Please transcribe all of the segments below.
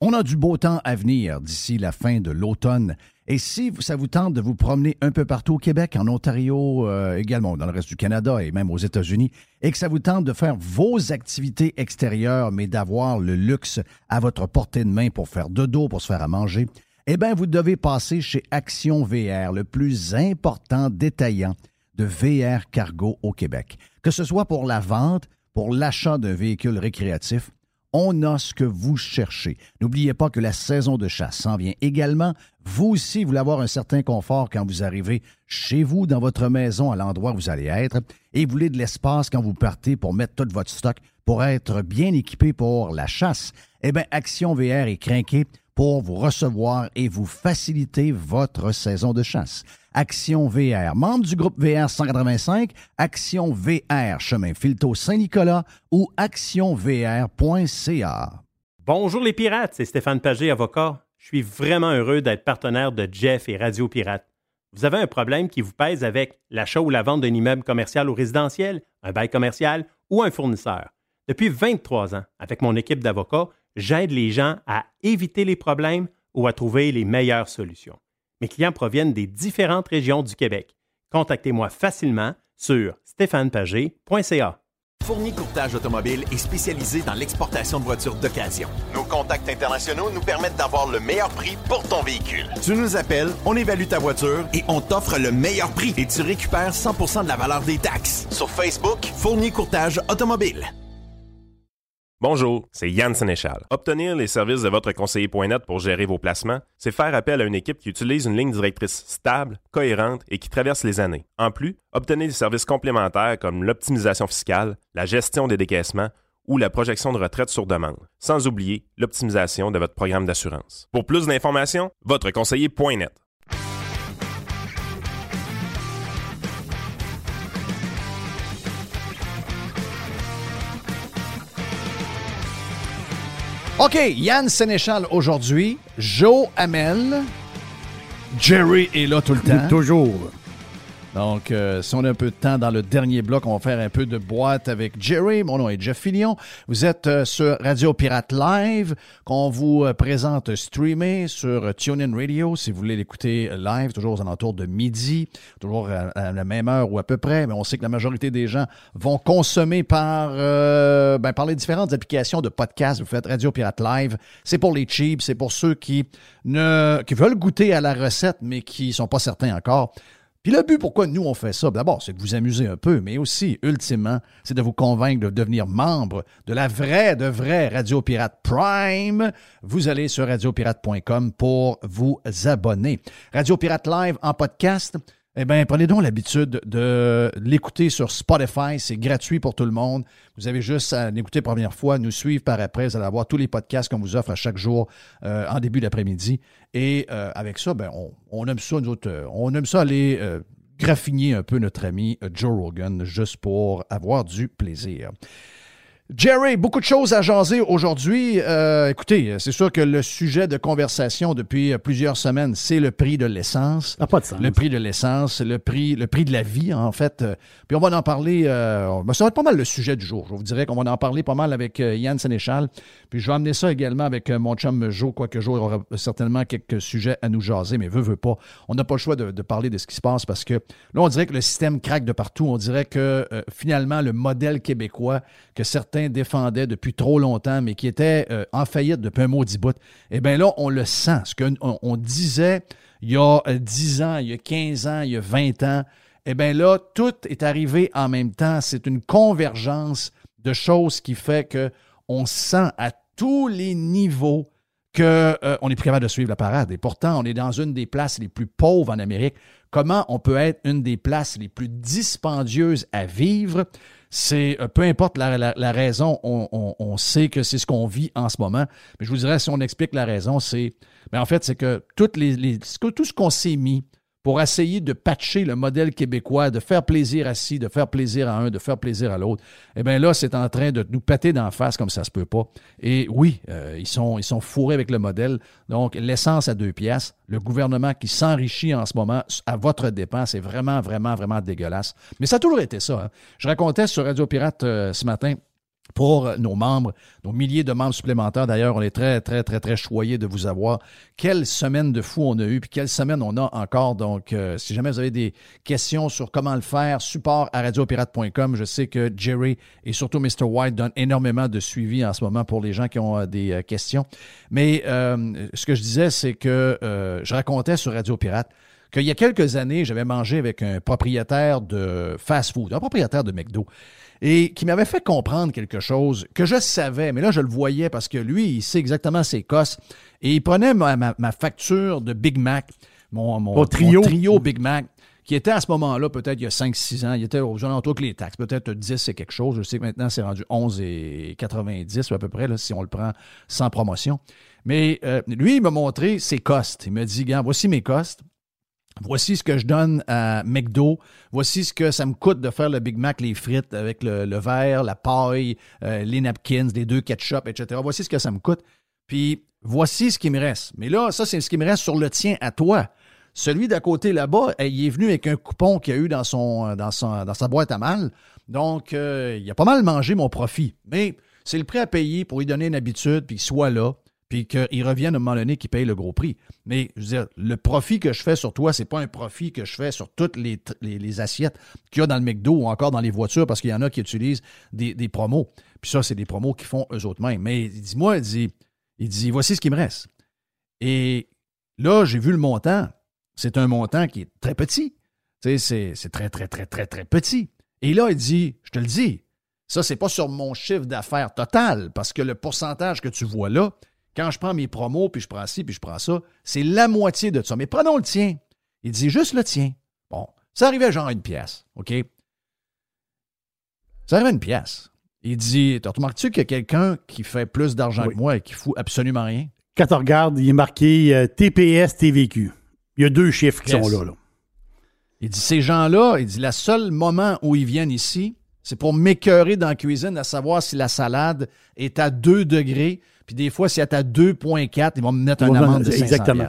On a du beau temps à venir d'ici la fin de l'automne. Et si ça vous tente de vous promener un peu partout au Québec, en Ontario, euh, également dans le reste du Canada et même aux États-Unis, et que ça vous tente de faire vos activités extérieures, mais d'avoir le luxe à votre portée de main pour faire de dos, pour se faire à manger, eh bien, vous devez passer chez Action VR, le plus important détaillant de VR cargo au Québec. Que ce soit pour la vente, pour l'achat d'un véhicule récréatif, on a ce que vous cherchez. N'oubliez pas que la saison de chasse s'en vient également. Vous aussi, voulez avoir un certain confort quand vous arrivez chez vous, dans votre maison, à l'endroit où vous allez être, et vous voulez de l'espace quand vous partez pour mettre tout votre stock, pour être bien équipé pour la chasse. Eh bien, Action VR est craqué pour vous recevoir et vous faciliter votre saison de chasse. Action VR, membre du groupe VR 185, Action VR, chemin Filto Saint-Nicolas ou actionvr.ca. Bonjour les pirates, c'est Stéphane Pagé, avocat. Je suis vraiment heureux d'être partenaire de Jeff et Radio Pirate. Vous avez un problème qui vous pèse avec l'achat ou la vente d'un immeuble commercial ou résidentiel, un bail commercial ou un fournisseur. Depuis 23 ans, avec mon équipe d'avocats, j'aide les gens à éviter les problèmes ou à trouver les meilleures solutions. Mes clients proviennent des différentes régions du Québec. Contactez-moi facilement sur stéphanepagé.ca. Fournier Courtage Automobile est spécialisé dans l'exportation de voitures d'occasion. Nos contacts internationaux nous permettent d'avoir le meilleur prix pour ton véhicule. Tu nous appelles, on évalue ta voiture et on t'offre le meilleur prix et tu récupères 100% de la valeur des taxes. Sur Facebook, Fournier Courtage Automobile. Bonjour, c'est Yann Sénéchal. Obtenir les services de votre conseiller.net pour gérer vos placements, c'est faire appel à une équipe qui utilise une ligne directrice stable, cohérente et qui traverse les années. En plus, obtenez des services complémentaires comme l'optimisation fiscale, la gestion des décaissements ou la projection de retraite sur demande, sans oublier l'optimisation de votre programme d'assurance. Pour plus d'informations, votre conseiller.net. OK, Yann Sénéchal aujourd'hui, Joe Hamel, Jerry est là tout le temps. Toujours. Donc, euh, si on a un peu de temps dans le dernier bloc, on va faire un peu de boîte avec Jerry. Mon nom est Jeff Fillion. Vous êtes euh, sur Radio Pirate Live, qu'on vous euh, présente streamé sur TuneIn Radio, si vous voulez l'écouter live, toujours aux alentours de midi, toujours à, la même heure ou à peu près. Mais on sait que la majorité des gens vont consommer par, euh, ben, par les différentes applications de podcast. Vous faites Radio Pirate Live. C'est pour les cheap, c'est pour ceux qui, ne, qui veulent goûter à la recette, mais qui sont pas certains encore. Puis le but, pourquoi nous on fait ça, d'abord, c'est de vous amuser un peu, mais aussi, ultimement, c'est de vous convaincre de devenir membre de la vraie, de vraie Radio Pirate Prime. Vous allez sur radiopirate.com pour vous abonner. Radio Pirate Live en podcast. Eh bien, prenez donc l'habitude de l'écouter sur Spotify. C'est gratuit pour tout le monde. Vous avez juste à l'écouter première fois, nous suivre par après. Vous allez avoir tous les podcasts qu'on vous offre à chaque jour euh, en début d'après-midi. Et euh, avec ça, ben, on, aime ça, nous autres, euh, on aime ça aller graffiner un peu notre ami Joe Rogan juste pour avoir du plaisir. Jerry, beaucoup de choses à jaser aujourd'hui. Euh, écoutez, c'est sûr que le sujet de conversation depuis plusieurs semaines, c'est le prix de l'essence. Pas de sens. Le prix de l'essence, le prix, le prix de la vie, en fait. Puis on va en parler. euh, ben, ça va être pas mal le sujet du jour. Je vous dirais qu'on va en parler pas mal avec euh, Yann Sénéchal. Puis je vais amener ça également avec euh, mon chum Joe, quoique Joe aura certainement quelques sujets à nous jaser, mais veut, veut pas. On n'a pas le choix de, de parler de ce qui se passe parce que là, on dirait que le système craque de partout. On dirait que euh, finalement, le modèle québécois que certains défendaient depuis trop longtemps, mais qui était euh, en faillite depuis un maudit bout, eh bien là, on le sent. Ce qu'on on disait il y a euh, 10 ans, il y a 15 ans, il y a 20 ans, eh bien là, tout est arrivé en même temps. C'est une convergence de choses qui fait que on sent à tous les niveaux qu'on n'est plus capable de suivre la parade. Et pourtant, on est dans une des places les plus pauvres en Amérique. Comment on peut être une des places les plus dispendieuses à vivre? C'est euh, peu importe la, la- la raison, on, on- on sait que c'est ce qu'on vit en ce moment. Mais je vous dirais, si on explique la raison, c'est. Mais en fait, c'est que toutes les, les- tout ce qu'on s'est mis pour essayer de patcher le modèle québécois, de faire plaisir à ci, de faire plaisir à un, de faire plaisir à l'autre, eh bien là, c'est en train de nous péter d'en face comme ça se peut pas. Et oui, euh, ils, sont, fourrés avec le modèle. Donc, l'essence à deux pièces, le gouvernement qui s'enrichit en ce moment à votre dépense, c'est vraiment, vraiment, vraiment dégueulasse. Mais ça a toujours été ça. hein. Je racontais sur Radio Pirate euh, ce matin pour nos membres, nos milliers de membres supplémentaires. D'ailleurs, on est très, très, très, très choyés de vous avoir. Quelle semaine de fou on a eu, puis quelle semaine on a encore. Donc, euh, si jamais vous avez des questions sur comment le faire, support à radiopirate.com. Je sais que Jerry et surtout Mr. White donnent énormément de suivi en ce moment pour les gens qui ont euh, des euh, questions. Mais ce que je disais, c'est que je racontais sur Radio Pirate qu'il y a quelques années, j'avais mangé avec un propriétaire de fast-food, un propriétaire de McDo et qui m'avait fait comprendre quelque chose que je savais, mais là je le voyais parce que lui, il sait exactement ses cosses. Et il prenait ma, facture de Big Mac, mon, trio. Big Mac, qui était à ce moment-là, peut-être il y a 5-6 ans, il était aux alentours que les taxes, peut-être 10 et quelque chose. Je sais que maintenant c'est rendu 11 et 90 à peu près, là, si on le prend sans promotion. Mais euh, lui, il m'a montré ses costes. Il m'a dit, gars, voici mes costes. Voici ce que je donne à McDo. Voici ce que ça me coûte de faire le Big Mac, les frites avec le, verre, la paille, euh, les napkins, les deux ketchup, etc. Voici ce que ça me coûte. Puis voici ce qui me reste. Mais là, ça, c'est ce qui me reste sur le tien à toi. Celui d'à côté là-bas, il est venu avec un coupon qu'il a eu dans, son, dans, sa boîte à mal. Donc, euh, il a pas mal mangé mon profit. Mais c'est le prix à payer pour lui donner une habitude, puis soit là puis qu'il revienne à un moment donné qu'il paye le gros prix. Mais je veux dire, le profit que je fais sur toi, c'est pas un profit que je fais sur toutes les, les, assiettes qu'il y a dans le McDo ou encore dans les voitures parce qu'il y en a qui utilisent des, des promos. Puis ça, c'est des promos qu'ils font eux autres mêmes. Mais dis-moi, il dit, il dit, voici ce qui me reste. Et là, j'ai vu le montant. C'est un montant qui est très petit. Tu sais, c'est très, très, très, très, très petit. Et là, il dit, je te le dis, ça, c'est pas sur mon chiffre d'affaires total, parce que le pourcentage que tu vois là, quand je prends mes promos, puis je prends ci, puis je prends ça, c'est la moitié de ça. Mais prenons le tien. Il dit juste le tien. Bon, ça arrivait genre une pièce, OK? Ça arrivait une pièce. Il dit, t'as remarqué-tu qu'il y a quelqu'un qui fait plus d'argent que moi et qui fout absolument rien? Quand tu regardes, il est marqué euh, TPS, TVQ. Il y a deux chiffres qui sont là, là. Il dit, ces gens-là, il dit, le seul moment où ils viennent ici, c'est pour m'écœurer dans la cuisine à savoir si la salade est à 2 degrés puis des fois, si elle est à 2,4, ils vont me mettre un amende de 500 Exactement.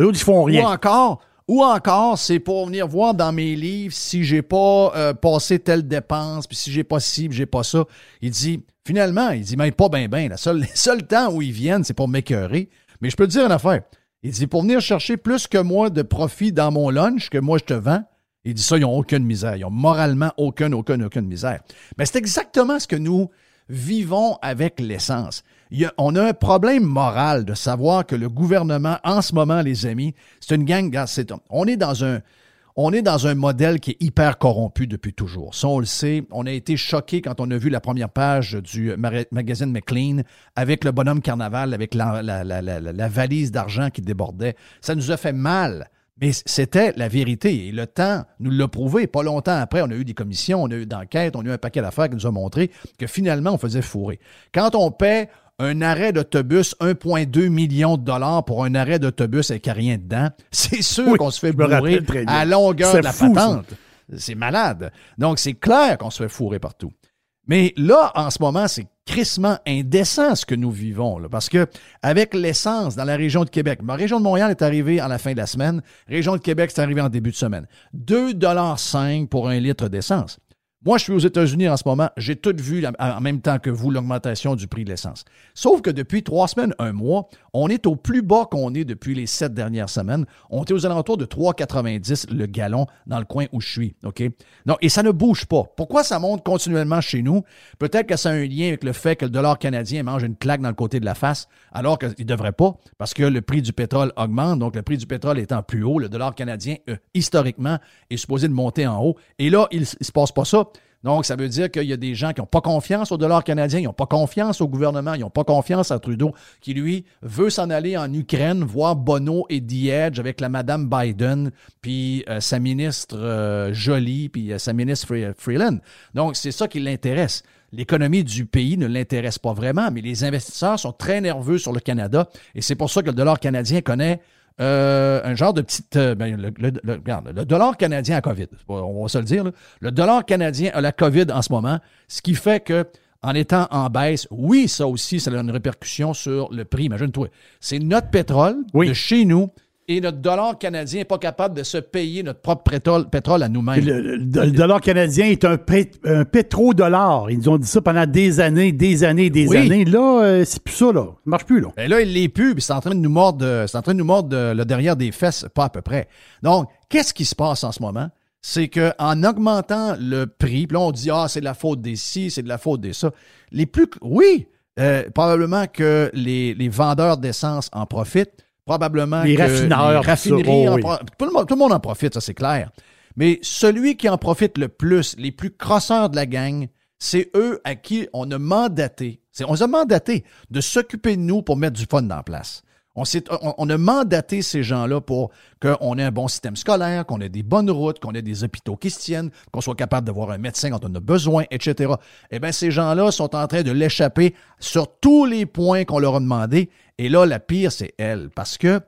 Eux, ils font rien. Ou encore, ou encore, c'est pour venir voir dans mes livres si j'ai pas euh, passé telle dépense, puis si j'ai pas ci, puis j'ai pas ça. Il dit, finalement, il dit, mais pas bien, bien. Le seul, seul temps où ils viennent, c'est pour m'écœurer. Mais je peux te dire une affaire. Il dit, pour venir chercher plus que moi de profit dans mon lunch que moi je te vends, il dit ça, ils n'ont aucune misère. Ils n'ont moralement aucune, aucune, aucune misère. Mais c'est exactement ce que nous vivons avec l'essence on a un problème moral de savoir que le gouvernement, en ce moment, les amis, c'est une gang, on est dans un, on est dans un modèle qui est hyper corrompu depuis toujours. Ça, on le sait. On a été choqué quand on a vu la première page du magazine McLean avec le bonhomme carnaval, avec la, la valise d'argent qui débordait. Ça nous a fait mal. Mais c'était la vérité. Et le temps nous l'a prouvé. Pas longtemps après, on a eu des commissions, on a eu d'enquêtes, on a eu un paquet d'affaires qui nous a montré que finalement, on faisait fourrer. Quand on paie un arrêt d'autobus, 1,2 million de dollars pour un arrêt d'autobus avec rien dedans, c'est sûr qu'on se fait bourrer à longueur de la patente. C'est malade. Donc, c'est clair qu'on se fait fourrer partout. Mais là, en ce moment, c'est crissement indécent ce que nous vivons. Là, parce que avec l'essence dans la région de Québec, ma région de Montréal est arrivée en la fin de la semaine, région de Québec, c'est arrivé en début de semaine. 2,5 pour un litre d'essence. Moi, je suis aux États-Unis en ce moment. J'ai tout vu en même temps que vous l'augmentation du prix de l'essence. Sauf que depuis trois semaines, un mois, on est au plus bas qu'on est depuis les sept dernières semaines. On est aux alentours de 3,90 le gallon dans le coin où je suis. OK? Non, et ça ne bouge pas. Pourquoi ça monte continuellement chez nous? Peut-être que ça a un lien avec le fait que le dollar canadien mange une claque dans le côté de la face, alors qu'il ne devrait pas, parce que le prix du pétrole augmente. Donc, le prix du pétrole étant plus haut, le dollar canadien, euh, historiquement, est supposé de monter en haut. Et là, il ne se passe pas ça. Donc, ça veut dire qu'il y a des gens qui n'ont pas confiance au dollar canadien, ils n'ont pas confiance au gouvernement, ils n'ont pas confiance à Trudeau, qui, lui, veut s'en aller en Ukraine, voir Bono et Diedge avec la Madame Biden, puis euh, sa ministre euh, Jolie, puis euh, sa ministre Freeland. Donc, c'est ça qui l'intéresse. L'économie du pays ne l'intéresse pas vraiment, mais les investisseurs sont très nerveux sur le Canada, et c'est pour ça que le dollar canadien connaît euh, un genre de petite. Euh, ben, le, le, dollar canadien a COVID. On va se le dire. Le dollar canadien a la COVID en ce moment, ce qui fait que. En étant en baisse, oui, ça aussi, ça a une répercussion sur le prix. Imagine-toi. C'est notre pétrole de chez nous et notre dollar canadien n'est pas capable de se payer notre propre pétrole, à nous-mêmes. Le, dollar canadien est un, un pétrodollar. Ils nous ont dit ça pendant des années, des années, des années. Là, euh, c'est plus ça, là. Ça marche plus, là. Ben là, il l'est plus, puis c'est en train de nous mordre, c'est en train de nous mordre le derrière des fesses, pas à peu près. Donc, qu'est-ce qui se passe en ce moment? C'est qu'en augmentant le prix, puis là, on dit, ah, c'est de la faute des ci, c'est de la faute des ça. Les plus, oui, euh, probablement que les, les vendeurs d'essence en profitent probablement les raffineurs, raffineries, oh tout, le monde, en profite, ça c'est clair. Mais celui qui en profite le plus, les plus crosseurs de la gang, c'est eux à qui on a mandaté, on a mandaté de s'occuper de nous pour mettre du fun dans la place. On, a mandaté ces gens-là pour qu'on ait un bon système scolaire, qu'on ait des bonnes routes, qu'on ait des hôpitaux qui se tiennent, qu'on soit capable d'avoir un médecin quand on a besoin, etc. Eh bien, ces gens-là sont en train de l'échapper sur tous les points qu'on leur a demandé. Et là, la pire, c'est elle, parce que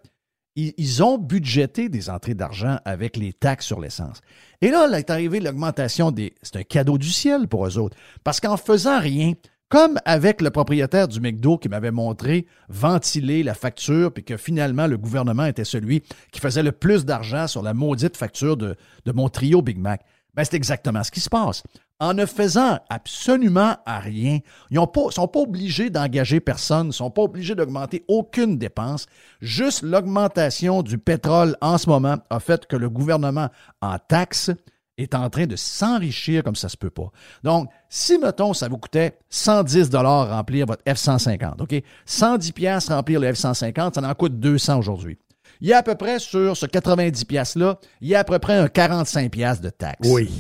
ils ont budgété des entrées d'argent avec les taxes sur l'essence. Et là, là est arrivé l'augmentation des. C'est un cadeau du ciel pour eux autres. Parce qu'en faisant rien, comme avec le propriétaire du McDo qui m'avait montré ventiler la facture, puis que finalement le gouvernement était celui qui faisait le plus d'argent sur la maudite facture de, mon trio Big Mac. Ben, c'est exactement ce qui se passe. En ne faisant absolument rien, ils ne sont pas obligés d'engager personne, ne sont pas obligés d'augmenter aucune dépense. Juste l'augmentation du pétrole en ce moment a fait que le gouvernement en taxe est en train de s'enrichir comme ça se peut pas. Donc, si, mettons, ça vous coûtait 110 dollars remplir votre F-150, OK? 110 pièces remplir le F-150, ça en coûte 200 aujourd'hui. Il y a à peu près sur ce 90 pièces-là, il y a à peu près un 45 pièces de taxes. Oui.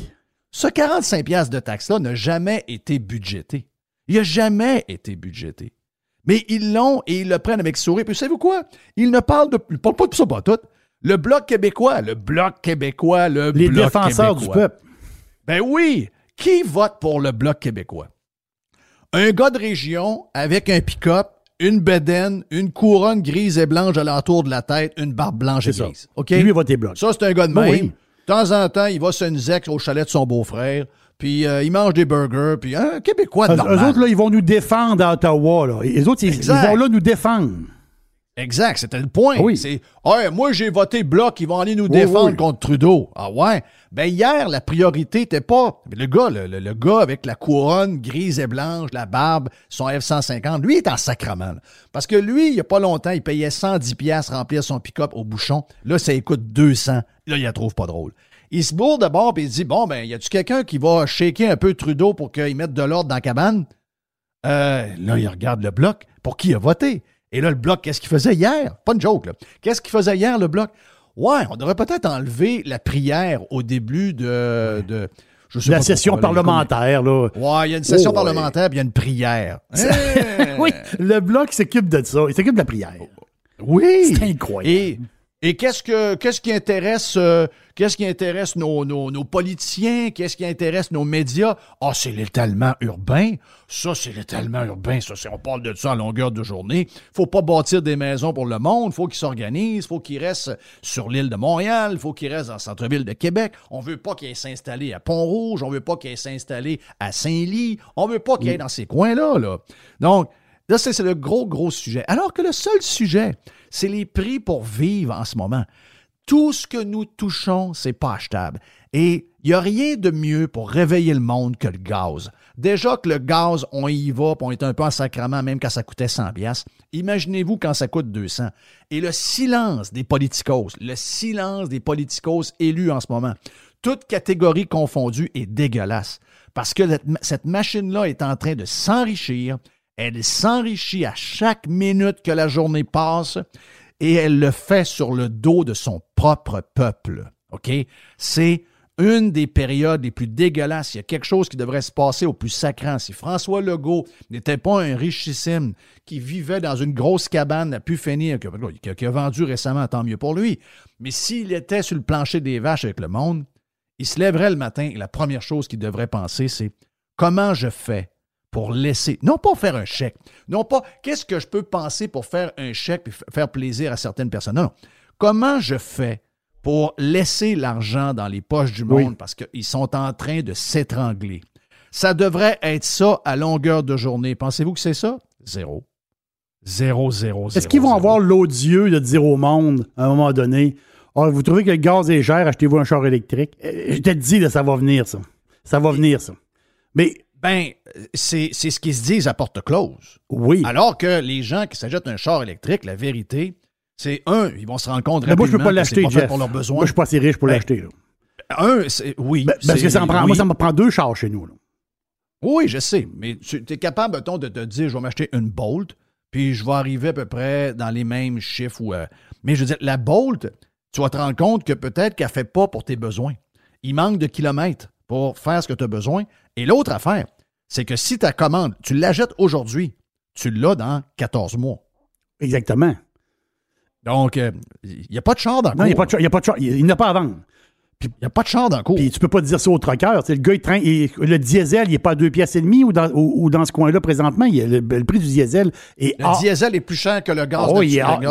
Ce 45 pièces de taxes-là n'a jamais été budgété. Il n'a jamais été budgété. Mais ils l'ont et ils le prennent avec sourire. Puis savez-vous quoi? Ils ne parlent, de, ils parlent pas de ça, pas tout. Le Bloc québécois, le Bloc québécois, le Les Bloc défenseurs du peuple. Ben oui. Qui vote pour le Bloc québécois? Un gars de région avec un pick-up, une bedaine, une couronne grise et blanche à l'entour de la tête, une barbe blanche et grise. OK? Lui, il vote Bloc. Ça, c'est un gars de ben même. De temps en temps, il va se Nzex au chalet de son beau-frère puis euh, il mange des burgers, puis un Québécois de Eux autres, là, ils vont nous défendre à Ottawa. Là. Les autres, ils, vont là nous défendre. Exact, c'était le point. Oui. C'est moi j'ai voté bloc, ils vont aller nous défendre contre Trudeau. Ah ouais. Ben hier, la priorité n'était pas le gars, le, gars avec la couronne grise et blanche, la barbe, son F-150, lui est en sacrament. Parce que lui, il n'y a pas longtemps, il payait 110 pièces remplir son pick-up au bouchon. Là, ça coûte 200. Là, il la trouve pas drôle. Il se bourre d'abord et il dit Bon, ben, y a-tu quelqu'un qui va shaker un peu Trudeau pour qu'il mette de l'ordre dans la cabane? Euh, là, il regarde le bloc. Pour qui il a voté? Et là, le bloc, qu'est-ce qu'il faisait hier? Pas une joke, là. Qu'est-ce qu'il faisait hier, le bloc? Ouais, on devrait peut-être enlever la prière au début de. de je sais la session parlementaire, là. Ouais, il y a une session oh, parlementaire, puis il y a une prière. oui, le bloc s'occupe de ça. Il s'occupe de la prière. Oui. C'est incroyable. Et qu'est-ce que qu'est-ce qui intéresse euh, qu'est-ce qui intéresse nos, nos, politiciens, qu'est-ce qui intéresse nos médias? Ah, c'est l'étalement urbain. Ça, c'est l'étalement urbain. Ça, on parle de ça à longueur de journée. Faut pas bâtir des maisons pour le monde. Faut qu'ils s'organisent. Faut qu'ils restent sur l'île de Montréal. Faut qu'ils restent dans le centre-ville de Québec. On veut pas qu'ils aient s'installer à Pont-Rouge. On veut pas qu'ils aient s'installer à Saint-Ly. On veut pas qu'ils aient dans ces coins-là. Là. Donc, là, c'est le gros, gros sujet. Alors que le seul sujet c'est les prix pour vivre en ce moment. Tout ce que nous touchons, c'est pas achetable. Et il n'y a rien de mieux pour réveiller le monde que le gaz. Déjà que le gaz, on y va, puis on est un peu en sacrement, même quand ça coûtait 100 pièces. Imaginez-vous quand ça coûte 200. Et le silence des politicos, le silence des politicos élus en ce moment, toute catégorie confondue, est dégueulasse. Parce que cette machine-là est en train de s'enrichir, elle s'enrichit à chaque minute que la journée passe et elle le fait sur le dos de son propre peuple. OK? C'est une des périodes les plus dégueulasses. Il y a quelque chose qui devrait se passer au plus sacrant. Si François Legault n'était pas un richissime qui vivait dans une grosse cabane à pu finir, qui a vendu récemment, tant mieux pour lui. Mais s'il était sur le plancher des vaches avec le monde, il se lèverait le matin et la première chose qu'il devrait penser, c'est comment je fais pour laisser, non pas faire un chèque, non pas qu'est-ce que je peux penser pour faire un chèque et faire plaisir à certaines personnes? Non, non. Comment je fais pour laisser l'argent dans les poches du monde parce qu'ils sont en train de s'étrangler? Ça devrait être ça à longueur de journée. Pensez-vous que c'est ça? Zéro. Zéro, zéro, Est-ce qu'ils vont avoir l'odieux de dire au monde, à un moment donné, oh, vous trouvez que le gaz est cher, achetez-vous un char électrique? Euh, je te dis, là, ça va venir, ça. Ça va venir, ça. Mais. Ben, c'est ce qu'ils se disent à porte close. Oui. Alors que les gens qui s'achètent un char électrique, la vérité, c'est un, ils vont se rendre compte rapidement moi, je peux pas l'acheter, pour leurs besoins. Moi, je suis pas assez riche pour ben, l'acheter. Un, oui. Ben, parce que ça me prend, moi, ça me prend deux chars chez nous. Oui, je sais. Mais tu es capable, mettons, de te dire, je vais m'acheter une Bolt, puis je vais arriver à peu près dans les mêmes chiffres. Euh, mais je veux dire, la Bolt, tu vas te rendre compte que peut-être qu'elle ne fait pas pour tes besoins. Il manque de kilomètres pour faire ce que tu as besoin. Et l'autre affaire, c'est que si ta commande, tu l'achètes aujourd'hui, tu l'as dans 14 mois. Exactement. Donc, il euh, n'y a pas de char dans Non, il n'y a pas de char. Il n'y a pas de char. Il n'a pas à vendre. Il n'y a pas de char dans le cours. Puis tu peux pas dire ça au trucker. le gars, il train, le diesel, il n'est pas à deux pièces et demie ou dans, ou, dans ce coin-là présentement. Il, le, le, prix du diesel est. Le diesel est plus cher que le gaz, oh,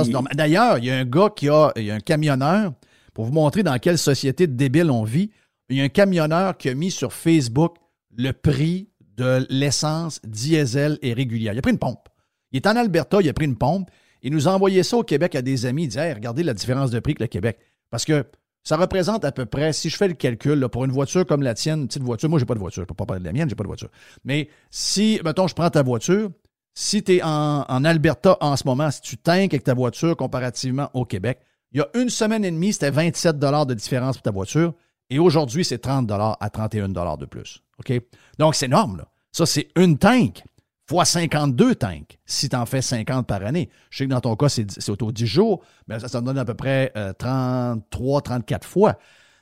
normal. D'ailleurs, il y a un gars qui a. Il y a un camionneur, pour vous montrer dans quelle société de débile on vit. Il y a un camionneur qui a mis sur Facebook le prix de l'essence diesel et régulière. Il a pris une pompe. Il est en Alberta, il a pris une pompe. Il nous a envoyé ça au Québec à des amis. Il dit regardez la différence de prix que le Québec. Parce que ça représente à peu près, si je fais le calcul, pour une voiture comme la tienne, une petite voiture, moi, j'ai pas de voiture, je peux pas parler de la mienne, j'ai pas de voiture. Mais si, mettons, je prends ta voiture, si tu es en, Alberta en ce moment, si tu tanques avec ta voiture comparativement au Québec, il y a une semaine et demie, c'était 27 de différence pour ta voiture. Et aujourd'hui, c'est 30 à 31 de plus. OK? Donc, c'est énorme. Ça, c'est une tank fois 52 tanks, si tu en fais 50 par année. Je sais que dans ton cas, c'est autour de 10 jours, mais ça, ça donne à peu près 33, euh, 34 fois.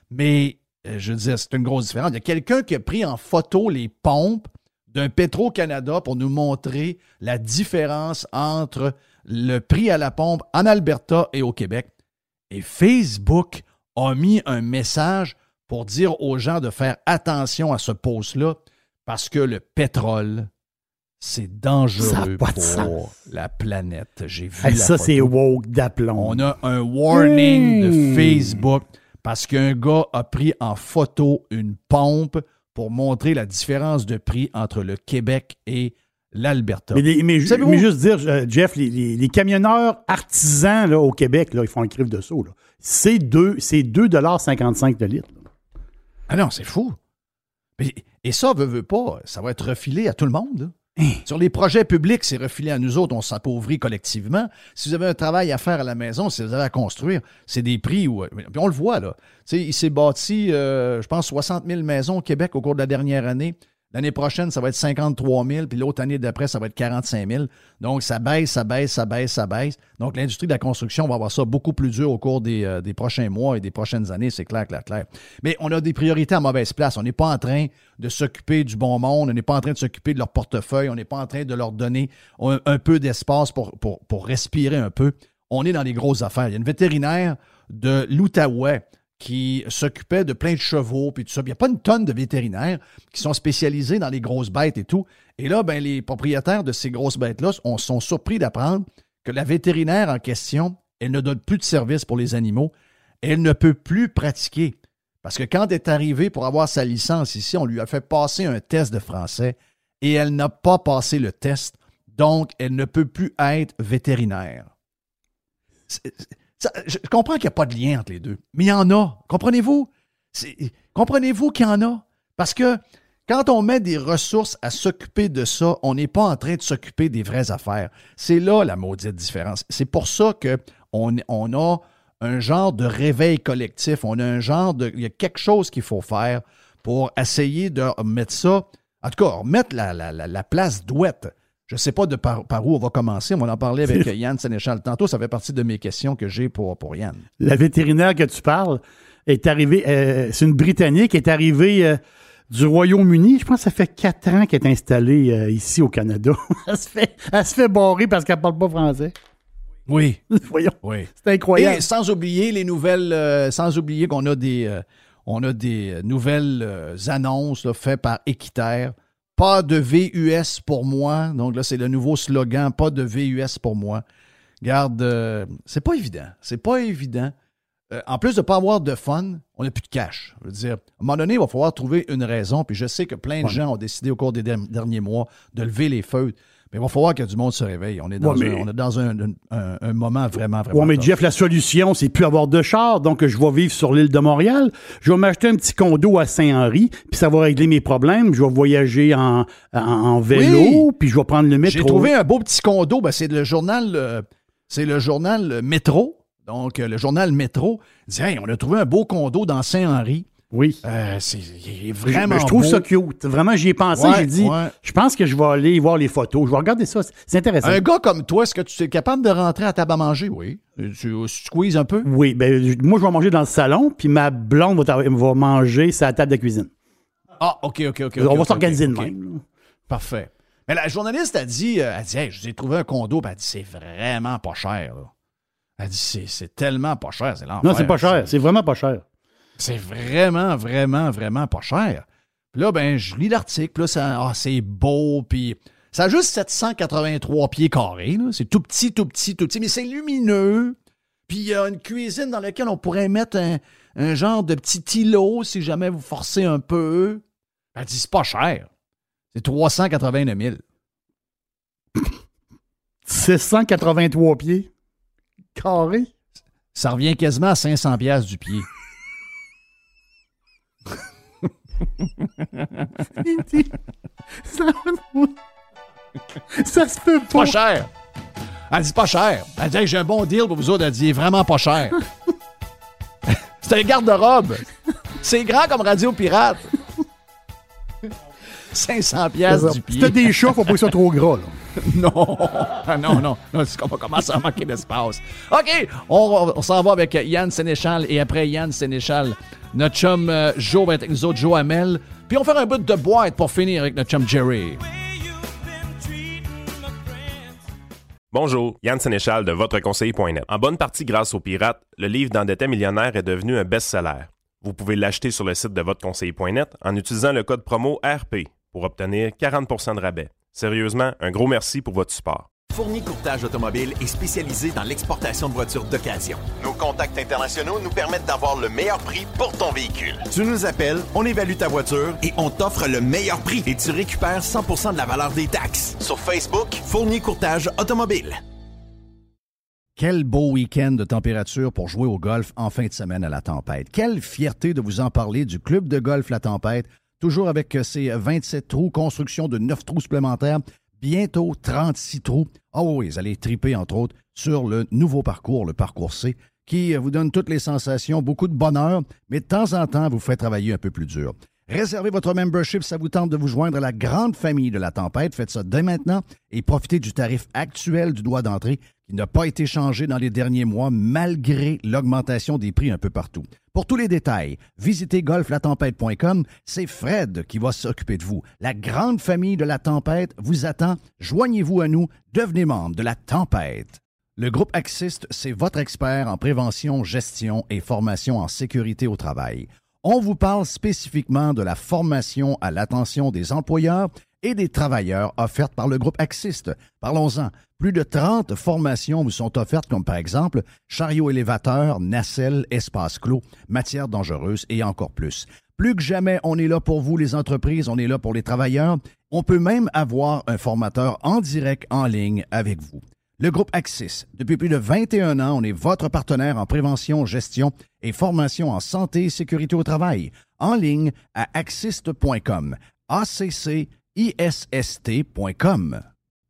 Mais, euh, je veux dire, c'est une grosse différence. Il y a quelqu'un qui a pris en photo les pompes d'un Petro-Canada pour nous montrer la différence entre le prix à la pompe en Alberta et au Québec. Et Facebook a mis un message pour dire aux gens de faire attention à ce poste-là parce que le pétrole c'est dangereux pour la planète. J'ai vu Ça, c'est woke d'aplomb. On a un warning de. Facebook parce qu'un gars a pris en photo une pompe pour montrer la différence de prix entre le Québec et l'Alberta. Mais, mais, juste dire, euh, Jeff, les, camionneurs artisans là, au Québec, là, ils font un crif de saut. C'est 2,55 de litre. Ah non, c'est fou. et ça, veut, veut pas, ça va être refilé à tout le monde. Hein? Sur les projets publics, c'est refilé à nous autres, on s'appauvrit collectivement. Si vous avez un travail à faire à la maison, si vous avez à construire, c'est des prix où. on le voit, là. il s'est bâti, euh, je pense, 60 000 maisons au Québec au cours de la dernière année. L'année prochaine, ça va être 53 000, puis l'autre année d'après, ça va être 45 000. Donc, ça baisse, ça baisse, ça baisse, ça baisse. Donc, l'industrie de la construction va avoir ça beaucoup plus dur au cours des, euh, prochains mois et des prochaines années, c'est clair, clair, clair. Mais on a des priorités à mauvaise place. On n'est pas en train de s'occuper du bon monde, on n'est pas en train de s'occuper de leur portefeuille, on n'est pas en train de leur donner un, peu d'espace pour, pour, pour respirer un peu. On est dans les grosses affaires. Il y a une vétérinaire de l'Outaouais qui s'occupait de plein de chevaux, puis tout ça. il n'y a pas une tonne de vétérinaires qui sont spécialisés dans les grosses bêtes et tout. Et là, ben, les propriétaires de ces grosses bêtes-là sont surpris d'apprendre que la vétérinaire en question, elle ne donne plus de service pour les animaux. Elle ne peut plus pratiquer. Parce que quand elle est arrivée pour avoir sa licence ici, on lui a fait passer un test de français et elle n'a pas passé le test. Donc, elle ne peut plus être vétérinaire je comprends qu'il n'y a pas de lien entre les deux, mais il y en a. Comprenez-vous? Comprenez-vous qu'il y en a? Parce que quand on met des ressources à s'occuper de ça, on n'est pas en train de s'occuper des vraies affaires. C'est là la maudite différence. C'est pour ça qu'on on a un genre de réveil collectif. On a un genre de. Il y a quelque chose qu'il faut faire pour essayer de mettre ça. En tout cas, remettre la, la, la place douette je ne sais pas de par, où on va commencer. On va en parler avec Yann Sénéchal tantôt. Ça fait partie de mes questions que j'ai pour, pour Yann. La vétérinaire que tu parles est arrivée, euh, c'est une Britannique, est arrivée euh, du Royaume-Uni. Je pense que ça fait quatre ans qu'elle est installée euh, ici au Canada. elle, se fait, elle se fait barrer parce qu'elle ne parle pas français. Oui. Voyons. Oui. C'est incroyable. Et sans oublier les nouvelles, sans oublier qu'on a des, on a des nouvelles annonces faites par Équiterre pas de VUS pour moi. Donc là, c'est le nouveau slogan, pas de VUS pour moi. Garde, euh, c'est pas évident. C'est pas évident. euh, en plus de ne pas avoir de fun, on n'a plus de cash. Je veux dire, à un moment donné, il va falloir trouver une raison. Puis je sais que plein de gens ont décidé au cours des derniers mois de lever les feux. Mais il va falloir que du monde se réveille. On est dans, un, on est dans un, moment vraiment, vraiment. Oui, mais Jeff, la solution, c'est plus avoir de char. Donc, je vais vivre sur l'île de Montréal. Je vais m'acheter un petit condo à Saint-Henri, puis ça va régler mes problèmes. Je vais voyager en, en, vélo, puis je vais prendre le métro. J'ai trouvé un beau petit condo. Ben, c'est le journal, euh, c'est le journal Métro. Donc, euh, le journal Métro dit Hey, on a trouvé un beau condo dans Saint-Henri. Oui. Euh, c'est vraiment. Je, trouve ça cute. Vraiment, j'y ai pensé. j'ai dit, je pense que je vais aller voir les photos. Je vais regarder ça. C'est intéressant. Un gars comme toi, est-ce que tu es capable de rentrer à table à manger? Oui. Tu, squeezes un peu? Oui. Ben, moi, je vais manger dans le salon, puis ma blonde va, va manger la table de cuisine. Ah, OK, OK, OK. on va s'organiser de même. Parfait. Mais la journaliste a dit, euh, elle dit, hey, je vous ai trouvé un condo. Ben, elle dit, c'est vraiment pas cher. Là. Elle dit, c'est tellement pas cher, c'est. Non, c'est pas cher, c'est vraiment pas cher. C'est vraiment, vraiment, vraiment pas cher. Puis là, ben, je lis l'article, puis là, ça, ah, c'est beau, puis ça a juste 783 pieds carrés, C'est tout petit, tout petit, tout petit, mais c'est lumineux. Puis il y a une cuisine dans laquelle on pourrait mettre un, genre de petit îlot si jamais vous forcez un peu. Elle dit, c'est pas cher. C'est 389 000. 683 pieds carré. Ça revient quasiment à 500 pièces du pied. Ça, se peut pas. Pas cher. Elle dit pas cher. Elle dit j'ai un bon deal pour vous autres. Elle dit vraiment pas cher. C'est un garde-robe. C'est grand comme Radio Pirate. 500 pièces du pied. Si des chats, faut pas que ça trop gros. Là. non, non, non, non, c'est qu'on va commencer à manquer d'espace. OK, on, s'en va avec Yann Sénéchal et après Yann Sénéchal, notre chum euh, Joe va être avec nous autres, Joe Hamel. Puis on va faire un bout de boîte pour finir avec notre chum Jerry. Bonjour, Yann Sénéchal de VotreConseiller.net. En bonne partie grâce aux pirates, le livre d'endetté millionnaire est devenu un best-seller. Vous pouvez l'acheter sur le site de VotreConseiller.net en utilisant le code promo RP pour obtenir 40 de rabais. Sérieusement, un gros merci pour votre support. Fourni Courtage Automobile est spécialisé dans l'exportation de voitures d'occasion. Nos contacts internationaux nous permettent d'avoir le meilleur prix pour ton véhicule. Tu nous appelles, on évalue ta voiture et on t'offre le meilleur prix et tu récupères 100% de la valeur des taxes. Sur Facebook, Fourni Courtage Automobile. Quel beau week-end de température pour jouer au golf en fin de semaine à la tempête. Quelle fierté de vous en parler du club de golf La Tempête toujours avec euh, ses 27 trous, construction de 9 trous supplémentaires, bientôt 36 trous. Oh oui, vous allez triper, entre autres, sur le nouveau parcours, le parcours C, qui euh, vous donne toutes les sensations, beaucoup de bonheur, mais de temps en temps, vous fait travailler un peu plus dur. Réservez votre membership, ça vous tente de vous joindre à la grande famille de la tempête. Faites ça dès maintenant et profitez du tarif actuel du droit d'entrée qui n'a pas été changé dans les derniers mois malgré l'augmentation des prix un peu partout. Pour tous les détails, visitez golflatempête.com. C'est Fred qui va s'occuper de vous. La grande famille de la tempête vous attend. Joignez-vous à nous. Devenez membre de la tempête. Le groupe Axiste, c'est votre expert en prévention, gestion et formation en sécurité au travail. On vous parle spécifiquement de la formation à l'attention des employeurs et des travailleurs offertes par le groupe Axiste. Parlons-en. Plus de 30 formations vous sont offertes, comme par exemple chariot élévateur, nacelle, espace clos, matière dangereuse et encore plus. Plus que jamais, on est là pour vous, les entreprises, on est là pour les travailleurs. On peut même avoir un formateur en direct en ligne avec vous. Le groupe Axis, depuis plus de 21 ans, on est votre partenaire en prévention, gestion et formation en santé et sécurité au travail. En ligne à axist.com. A-C-C-I-S-S-T.com.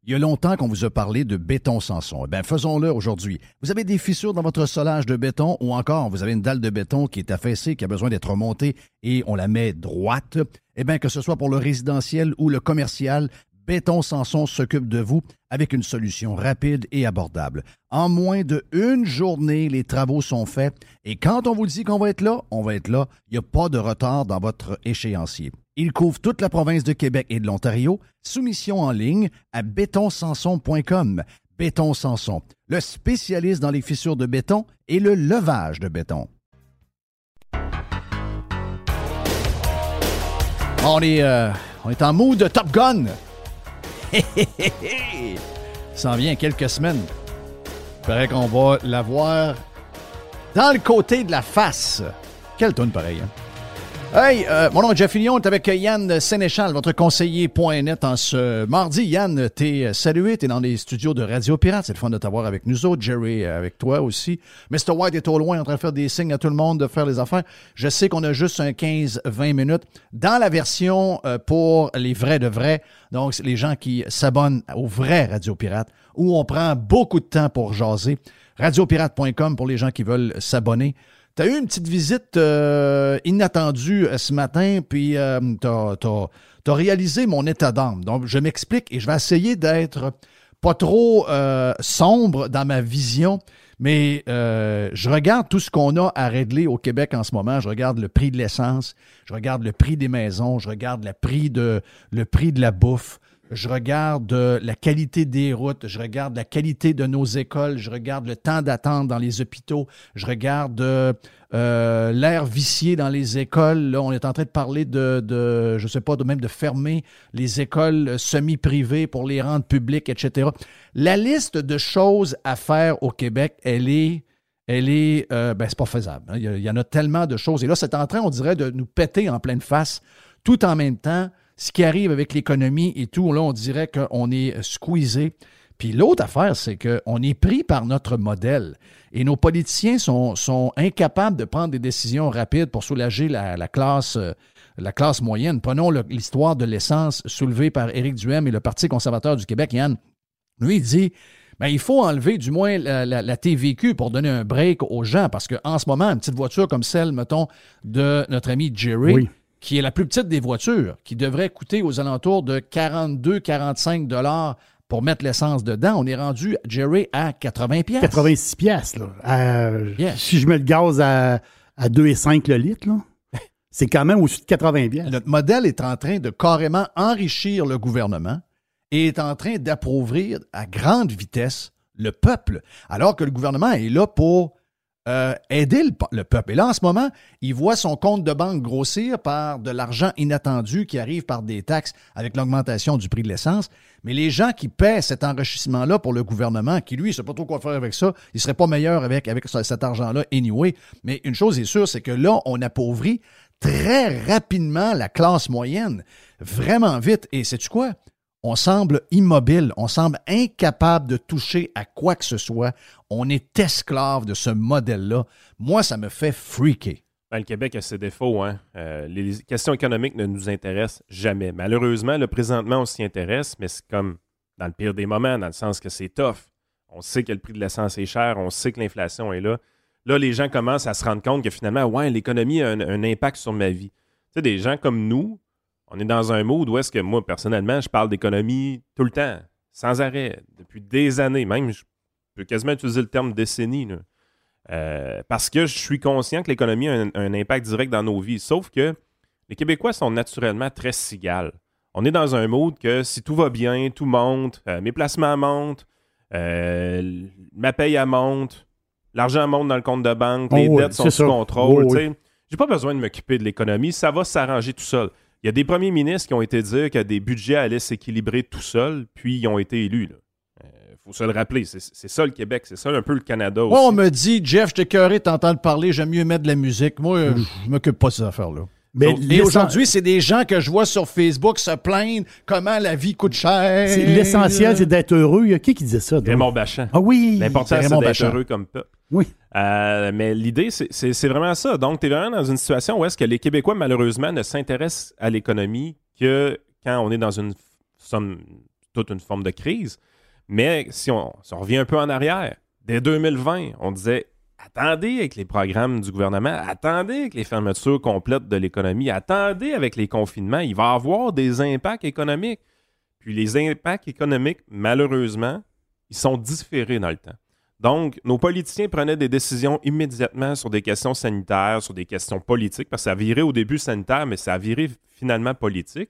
Il y a longtemps qu'on vous a parlé de béton Sanson. Eh bien, faisons-le aujourd'hui. Vous avez des fissures dans votre solage de béton ou encore vous avez une dalle de béton qui est affaissée, qui a besoin d'être remontée et on la met droite. Eh bien, que ce soit pour le résidentiel ou le commercial, Béton Sanson s'occupe de vous avec une solution rapide et abordable. En moins de une journée, les travaux sont faits et quand on vous dit qu'on va être là, on va être là. Il n'y a pas de retard dans votre échéancier. Il couvre toute la province de Québec et de l'Ontario. Soumission en ligne à bétonsanson.com. Béton Sanson, le spécialiste dans les fissures de béton et le levage de béton. On est, euh, on est en mood de Top Gun. Ça en vient quelques semaines. Il paraît qu'on va la voir Dans le côté de la face. Quelle tonne pareil, hein? Hey, euh, mon nom est Jeff Fillion, est avec Yann Sénéchal, votre conseiller.net en ce mardi. Yann, t'es salué, t'es dans les studios de Radio Pirate. C'est le fun de t'avoir avec nous autres. Jerry, euh, avec toi aussi. Mr. White est au loin en train de faire des signes à tout le monde de faire les affaires. Je sais qu'on a juste un 15-20 minutes. Dans la version euh, pour les vrais de vrais, donc les gens qui s'abonnent au vrai Radio Pirate, où on prend beaucoup de temps pour jaser. Radiopirate.com pour les gens qui veulent s'abonner. Tu as eu une petite visite euh, inattendue euh, ce matin, puis euh, tu as, réalisé mon état d'âme. Donc, je m'explique et je vais essayer d'être pas trop sombre dans ma vision, mais je regarde tout ce qu'on a à régler au Québec en ce moment. Je regarde le prix de l'essence, je regarde le prix des maisons, je regarde le prix de, le prix de la bouffe, je regarde euh, la qualité des routes, je regarde la qualité de nos écoles, je regarde le temps d'attente dans les hôpitaux, je regarde euh, euh, l'air vicié dans les écoles. Là, on est en train de parler de, je sais pas, de même de fermer les écoles semi-privées pour les rendre publiques, etc. La liste de choses à faire au Québec, elle est elle est, ben, c'est pas faisable. Hein. Il y en a tellement de choses. Et là, c'est en train, on dirait, de nous péter en pleine face, tout en même temps ce qui arrive avec l'économie et tout, là, on dirait qu'on est squeezé. Puis l'autre affaire, c'est qu'on est pris par notre modèle et nos politiciens sont, incapables de prendre des décisions rapides pour soulager la, classe, euh, la classe moyenne. Prenons l'histoire de l'essence soulevée par Éric Duhem et le Parti conservateur du Québec, Yann. Lui, il dit ben, il faut enlever du moins la, TVQ pour donner un break aux gens parce qu'en ce moment, une petite voiture comme celle, mettons, de notre ami Jerry, qui est la plus petite des voitures, qui devrait coûter aux alentours de 42-45 dollars pour mettre l'essence dedans, on est rendu, Jerry, à 80 pièces. 86 pièces là. Si je mets le gaz à, à 2,5 le litre, là, c'est quand même au-dessus de 80 pièces. Notre modèle est en train de carrément enrichir le gouvernement et est en train d'appauvrir à grande vitesse le peuple, alors que le gouvernement est là pour euh, aider le, peuple. Et là, en ce moment, il voit son compte de banque grossir par de l'argent inattendu qui arrive par des taxes avec l'augmentation du prix de l'essence. Mais les gens qui paient cet enrichissement-là pour le gouvernement, qui lui, ne sait pas trop quoi faire avec ça, il serait pas meilleur avec, avec cet argent-là anyway. Mais une chose est sûre, c'est que là, on appauvrit très rapidement la classe moyenne. Vraiment vite. Et sais-tu quoi? On semble immobile, on semble incapable de toucher à quoi que ce soit. On est esclave de ce modèle-là. Moi, ça me fait freaker. Ben, le Québec a ses défauts. Hein? Euh, les questions économiques ne nous intéressent jamais. Malheureusement, le présentement, on s'y intéresse, mais c'est comme dans le pire des moments, dans le sens que c'est tough. On sait que le prix de l'essence est cher, on sait que l'inflation est là. Là, les gens commencent à se rendre compte que finalement, ouais, l'économie a un impact sur ma vie. Tu sais, des gens comme nous, on est dans un mood où est-ce que moi, personnellement, je parle d'économie tout le temps, sans arrêt, depuis des années. Même, je peux quasiment utiliser le terme décennie. Euh, parce que je suis conscient que l'économie a un, impact direct dans nos vies. Sauf que les Québécois sont naturellement très cigales. On est dans un mood que si tout va bien, tout monte, euh, mes placements montent, euh, ma paye monte, l'argent monte dans le compte de banque, les oh dettes sont sous contrôle. Je J'ai pas besoin de m'occuper de l'économie, ça va s'arranger tout seul. Il y a des premiers ministres qui ont été dire que des budgets allaient s'équilibrer tout seuls, puis ils ont été élus. Il euh, faut se le rappeler, c'est ça le Québec, c'est ça un peu le Canada aussi. on me dit, Jeff, je t'ai t'entendre parler, j'aime mieux mettre de la musique. Moi, mm. je m'occupe pas de ces affaires-là. Mais et aujourd'hui, c'est des gens que je vois sur Facebook se plaindre comment la vie coûte cher. L'essentiel, c'est d'être heureux. Il y a qui qui disait ça? Raymond Bachand. Ah oui! L'important, c'est d'être heureux comme peuple. Oui. Euh, mais l'idée, c'est vraiment ça. Donc, tu es vraiment dans une situation où est-ce que les Québécois, malheureusement, ne s'intéressent à l'économie que quand on est dans une somme, toute une forme de crise. Mais si on, si on revient un peu en arrière, dès 2020, on disait attendez avec les programmes du gouvernement, attendez avec les fermetures complètes de l'économie, attendez avec les confinements, il va y avoir des impacts économiques. Puis les impacts économiques, malheureusement, ils sont différés dans le temps. Donc, nos politiciens prenaient des décisions immédiatement sur des questions sanitaires, sur des questions politiques, parce que ça a viré au début sanitaire, mais ça a viré finalement politique,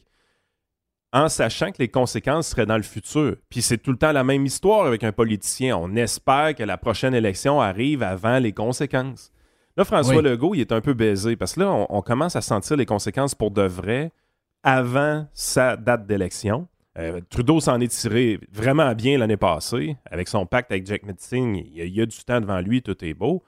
en sachant que les conséquences seraient dans le futur. Puis c'est tout le temps la même histoire avec un politicien. On espère que la prochaine élection arrive avant les conséquences. Là, François Legault, il est un peu baisé, parce que là, on, on commence à sentir les conséquences pour de vrai avant sa date d'élection. Euh, Trudeau s'en est tiré vraiment bien l'année passée avec son pacte avec Jack Metzing. Il y, a, du temps devant lui, tout est beau.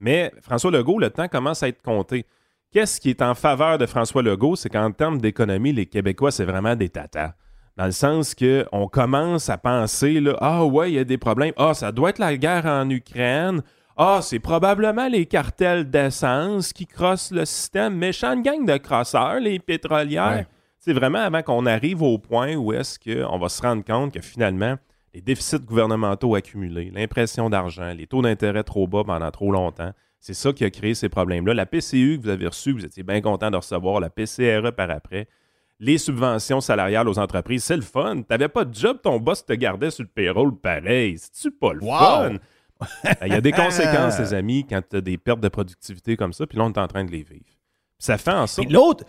Mais François Legault, le temps commence à être compté. Qu'est-ce qui est en faveur de François Legault? C'est qu'en termes d'économie, les Québécois, c'est vraiment des tatas. Dans le sens qu'on commence à penser, là, ah ouais, il y a des problèmes. Ah, ça doit être la guerre en Ukraine. Ah, c'est probablement les cartels d'essence qui crossent le système. Méchante gang de crosseurs, les pétrolières. C'est vraiment avant qu'on arrive au point où est-ce qu'on va se rendre compte que finalement, les déficits gouvernementaux accumulés, l'impression d'argent, les taux d'intérêt trop bas pendant trop longtemps, c'est ça qui a créé ces problèmes-là. La PCU que vous avez reçue, vous étiez bien content de recevoir, la PCRE par après, les subventions salariales aux entreprises, c'est le fun. Tu n'avais pas de job, ton boss te gardait sur le payroll pareil. C'est-tu pas le fun? Il y a des conséquences, les amis, quand tu as des pertes de productivité comme ça, puis là, on est en train de les vivre. Ça fait en sorte. L'autre,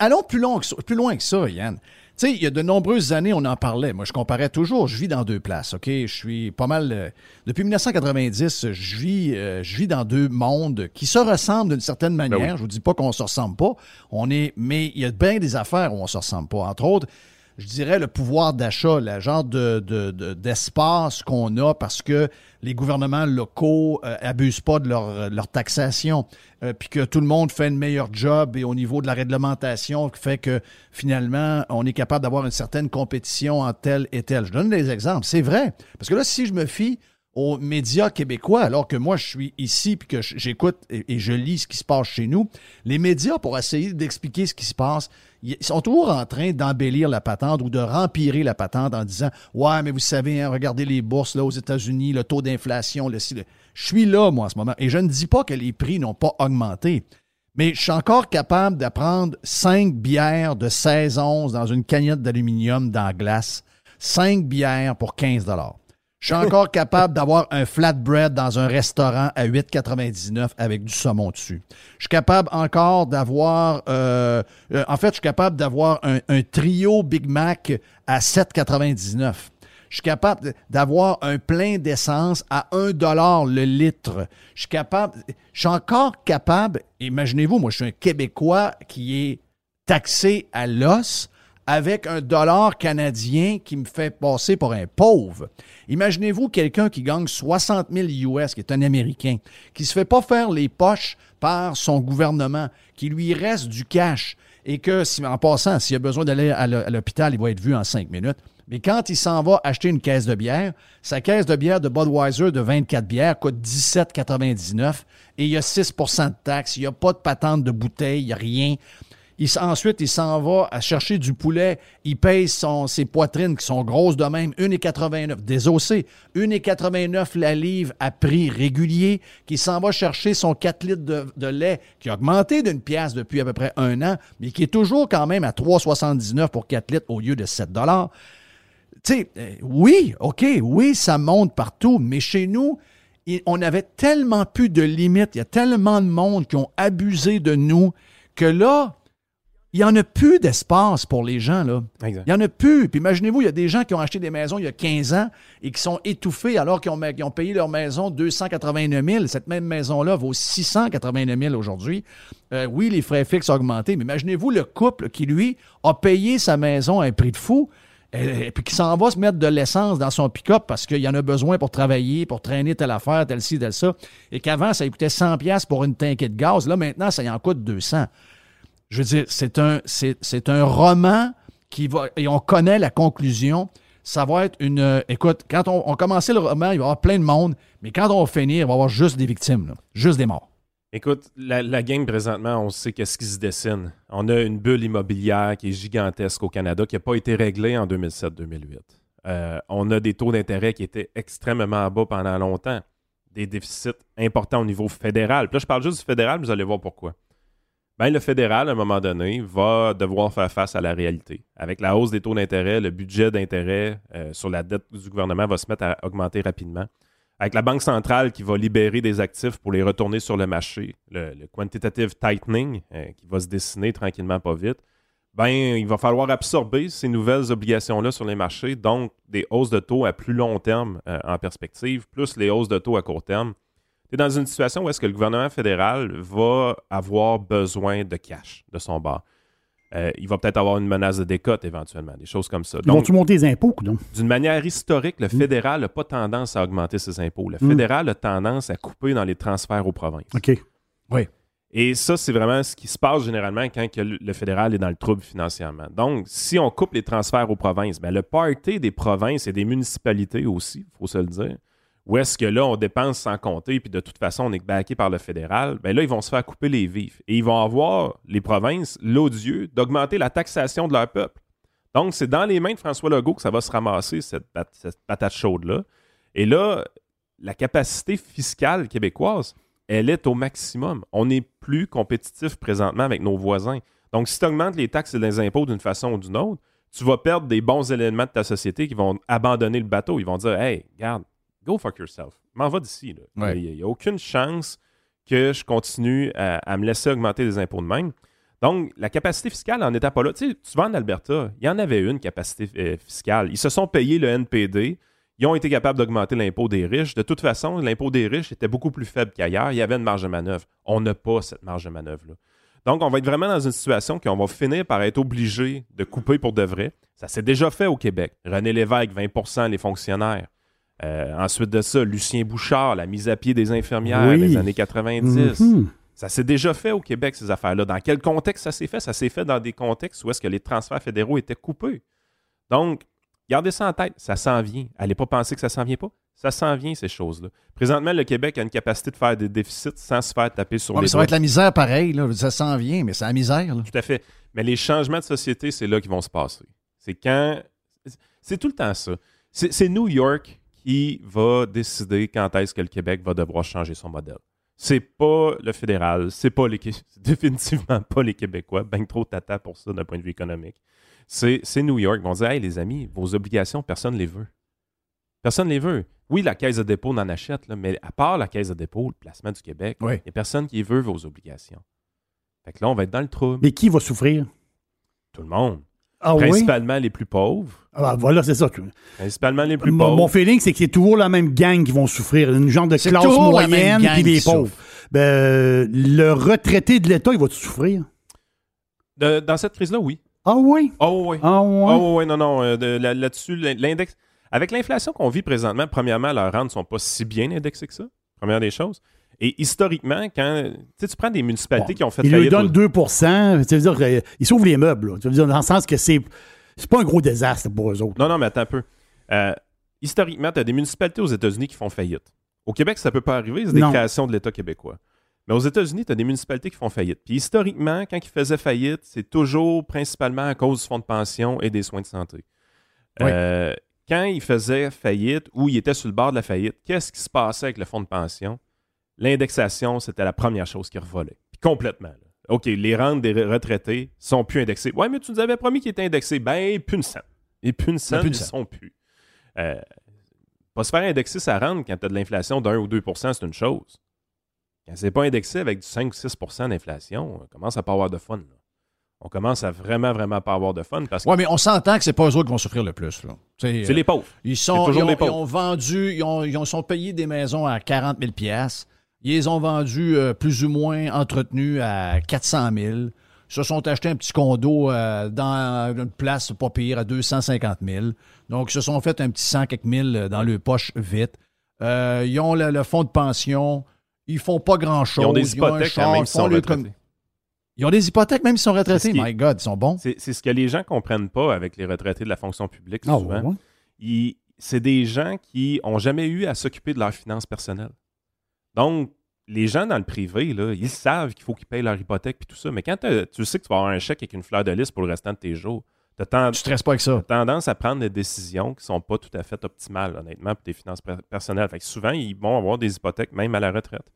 allons plus loin, que ça, plus loin que ça, Yann. Tu sais, il y a de nombreuses années, on en parlait. Moi, je comparais toujours. Je vis dans deux places, OK? Je suis pas mal. Euh, depuis 1990, je vis, euh, je vis dans deux mondes qui se ressemblent d'une certaine ben manière. Je vous dis pas qu'on se ressemble pas. On est, mais il y a bien des affaires où on se ressemble pas. Entre autres, je dirais, le pouvoir d'achat, le genre de, d'espace qu'on a parce que les gouvernements locaux euh, abusent pas de leur, leur taxation, euh, puis que tout le monde fait une meilleur job et au niveau de la réglementation, qui fait que finalement, on est capable d'avoir une certaine compétition en tel et tel. Je donne des exemples. C'est vrai. Parce que là, si je me fie aux médias québécois, alors que moi, je suis ici puis que j'écoute et, je lis ce qui se passe chez nous, les médias, pour essayer d'expliquer ce qui se passe, ils sont toujours en train d'embellir la patente ou de rempirer la patente en disant Ouais, mais vous savez, hein, regardez les bourses là, aux États-Unis, le taux d'inflation, le, Je suis là, moi, en ce moment. Et je ne dis pas que les prix n'ont pas augmenté. Mais je suis encore capable d'apprendre cinq bières de 16 onces dans une cagnotte d'aluminium dans la glace. Cinq bières pour 15 je suis encore capable d'avoir un flatbread dans un restaurant à 8,99 avec du saumon dessus. Je suis capable encore d'avoir, euh, euh, en fait, je suis capable d'avoir un, trio Big Mac à 7,99. Je suis capable d'avoir un plein d'essence à 1 dollar le litre. Je suis capable, je suis encore capable, imaginez-vous, moi je suis un Québécois qui est taxé à l'os avec un dollar canadien qui me fait passer pour un pauvre. Imaginez-vous quelqu'un qui gagne 60 000 US, qui est un Américain, qui se fait pas faire les poches par son gouvernement, qui lui reste du cash et que, en passant, s'il a besoin d'aller à l'hôpital, il va être vu en cinq minutes. Mais quand il s'en va acheter une caisse de bière, sa caisse de bière de Budweiser de 24 bières coûte 17,99 et il y a 6% de taxes, il n'y a pas de patente de bouteille, il n'y a rien ensuite, il s'en va à chercher du poulet. Il paye son, ses poitrines qui sont grosses de même, 1,89. Désossé, 1,89 la livre à prix régulier. Qui s'en va chercher son 4 litres de, lait qui a augmenté d'une pièce depuis à peu près un an, mais qui est toujours quand même à 3,79 pour 4 litres au lieu de 7 dollars. Tu sais, euh, oui, OK, oui, ça monte partout, mais chez nous, on avait tellement plus de limites, il y a tellement de monde qui ont abusé de nous que là, il n'y en a plus d'espace pour les gens. Là. Il n'y en a plus. Puis imaginez-vous, il y a des gens qui ont acheté des maisons il y a 15 ans et qui sont étouffés alors qu'ils ont, payé leur maison 289 000. Cette même maison-là vaut 689 000 aujourd'hui. Euh, oui, les frais fixes ont augmenté, mais imaginez-vous le couple qui, lui, a payé sa maison à un prix de fou et, puis qui s'en va se mettre de l'essence dans son pick-up parce qu'il y en a besoin pour travailler, pour traîner telle affaire, telle ci, telle ça. Et qu'avant, ça coûtait 100 pour une tanquée de gaz. Là, maintenant, ça y en coûte 200. Je veux dire, c'est un, c'est, roman qui va. Et on connaît la conclusion. Ça va être une. Euh, écoute, quand on, on commençait le roman, il va y avoir plein de monde, mais quand on va finir, il va y avoir juste des victimes, juste des morts. Écoute, la, game présentement, on sait qu'est-ce qui se dessine. On a une bulle immobilière qui est gigantesque au Canada, qui n'a pas été réglée en 2007-2008. Euh, on a des taux d'intérêt qui étaient extrêmement bas pendant longtemps, des déficits importants au niveau fédéral. Puis là, je parle juste du fédéral, vous allez voir pourquoi ben, le fédéral, à un moment donné, va devoir faire face à la réalité. Avec la hausse des taux d'intérêt, le budget d'intérêt euh, sur la dette du gouvernement va se mettre à augmenter rapidement. Avec la Banque centrale qui va libérer des actifs pour les retourner sur le marché, le, quantitative tightening euh, qui va se dessiner tranquillement pas vite, ben, il va falloir absorber ces nouvelles obligations-là sur les marchés, donc des hausses de taux à plus long terme euh, en perspective, plus les hausses de taux à court terme es dans une situation où est-ce que le gouvernement fédéral va avoir besoin de cash de son bord. Euh, il va peut-être avoir une menace de décote éventuellement, des choses comme ça. Ils vont-tu monter les impôts, donc? D'une manière historique, le fédéral n'a pas tendance à augmenter ses impôts. Le fédéral a tendance à couper dans les transferts aux provinces. OK. Oui. Et ça, c'est vraiment ce qui se passe généralement quand le fédéral est dans le trouble financièrement. Donc, si on coupe les transferts aux provinces, ben, le party des provinces et des municipalités aussi, il faut se le dire, où est-ce que là, on dépense sans compter, puis de toute façon, on est backé par le fédéral, bien là, ils vont se faire couper les vifs. Et ils vont avoir, les provinces, l'odieux d'augmenter la taxation de leur peuple. Donc, c'est dans les mains de François Legault que ça va se ramasser, cette, patate chaude-là. Et là, la capacité fiscale québécoise, elle est au maximum. On n'est plus compétitif présentement avec nos voisins. Donc, si tu augmentes les taxes et les impôts d'une façon ou d'une autre, tu vas perdre des bons éléments de ta société qui vont abandonner le bateau. Ils vont dire Hey, regarde, go fuck yourself. M'en va d'ici. Il n'y a, aucune chance que je continue à, me laisser augmenter les impôts de même. Donc, la capacité fiscale n'en était pas là. Tu sais, tu vas en Alberta, il y en avait une capacité euh, fiscale. Ils se sont payés le NPD. Ils ont été capables d'augmenter l'impôt des riches. De toute façon, l'impôt des riches était beaucoup plus faible qu'ailleurs. Il y avait une marge de manœuvre. On n'a pas cette marge de manœuvre-là. Donc, on va être vraiment dans une situation qu'on va finir par être obligé de couper pour de vrai. Ça s'est déjà fait au Québec. René Lévesque, 20% les fonctionnaires. Euh, ensuite de ça, Lucien Bouchard, la mise à pied des infirmières des années 90. Mhm. Ça s'est déjà fait au Québec, ces affaires-là. Dans quel contexte ça s'est fait? Ça s'est fait dans des contextes où est-ce que les transferts fédéraux étaient coupés. Donc, gardez ça en tête, ça s'en vient. Allez pas penser que ça s'en vient pas. Ça s'en vient, ces choses-là. Présentement, le Québec a une capacité de faire des déficits sans se faire taper sur les Ça va être la misère pareil. Là. Ça s'en vient, mais c'est la misère. Tout à fait. Mais les changements de société, c'est là qu'ils vont se passer. C'est quand... C'est tout le temps ça. C'est New York qui va décider quand est-ce que le Québec va devoir changer son modèle. C'est pas le fédéral, c'est pas les définitivement pas les Québécois, ben trop tata pour ça d'un point de vue économique. C'est New York. Ils vont dire Hey les amis, vos obligations, personne ne les veut. Personne ne les veut. Oui, la caisse de dépôt en achète, mais à part la caisse de dépôt, le placement du Québec, il n'y a personne qui veut vos obligations. Fait que là, on va être dans le trou. Mais qui va souffrir? Tout le monde. Ah Principalement les plus pauvres. Ah, voilà, c'est ça. Principalement les plus pauvres. Mon feeling, c'est que c'est toujours la même gang qui vont souffrir. Une genre de classe moyenne puis les pauvres. Ben, le retraité de l'État, il va souffrir? dans cette crise-là, oui. Ah oui? Ah oui. Ah oui. Ah oui, non, non. Euh, là-dessus, l'index. Avec l'inflation qu'on vit présentement, premièrement, leurs rentes ne sont pas si bien indexées que ça. Première des choses. Et historiquement, quand tu prends des municipalités qui ont fait. Ils lui donnent 2 ça veut dire qu'ils sauvent les meubles. Ça veut dire dans le sens que c'est c'est pas un gros désastre pour eux autres. Non, non, mais attends un peu. Euh, historiquement, tu as des municipalités aux États-Unis qui font faillite. Au Québec, ça peut pas arriver, c'est des créations de l'État québécois. Mais aux États-Unis, tu as des municipalités qui font faillite. Puis historiquement, quand ils faisaient faillite, c'est toujours principalement à cause du fonds de pension et des soins de santé. Euh, quand ils faisaient faillite ou ils étaient sur le bord de la faillite, qu'est-ce qui se passait avec le fonds de pension? L'indexation, c'était la première chose qui revolait. Puis complètement. OK, les rentes des retraités sont plus indexées. Ouais, mais tu nous avais promis qu'ils étaient indexés. Ben, plus une cent. Et plus une cent, ils sont plus. Euh, pas se faire indexer sa rente quand tu as de l'inflation d'un ou 2 c'est une chose. Quand c'est pas indexé avec du 5 ou 6 d'inflation, on commence à pas avoir de fun. On commence à vraiment, vraiment pas avoir de fun. Parce Oui, mais on s'entend que c'est pas eux autres qui vont souffrir le plus. C'est les pauvres. Ils, sont, ils, ont, vendu, ils ont, ils ont, sont payés des maisons à 40 000 ils les ont vendus euh, plus ou moins entretenus à 400 000. Ils se sont achetés un petit condo euh, dans une place pas pire à 250 000. Donc, ils se sont fait un petit 100 quelques mille euh, dans le poche vite. ils ont le, fonds de pension. Ils font pas grand-chose. Ils ont des hypothèques même s'ils sont retraités. Ils ont des hypothèques même s'ils sont retraités. My God, ils sont bons. C'est ce que les gens comprennent pas avec les retraités de la fonction publique ah, souvent. C'est des gens qui ont jamais eu à s'occuper de leurs finances personnelles. Donc, les gens dans le privé, là, ils savent qu'il faut qu'ils payent leur hypothèque et tout ça. Mais quand tu sais que tu vas avoir un chèque avec une fleur de lys pour le restant de tes jours, tu stresses pas avec ça. tendance à prendre des décisions qui ne sont pas tout à fait optimales, honnêtement, pour tes finances personnelles. Fait que souvent, ils vont avoir des hypothèques même à la retraite.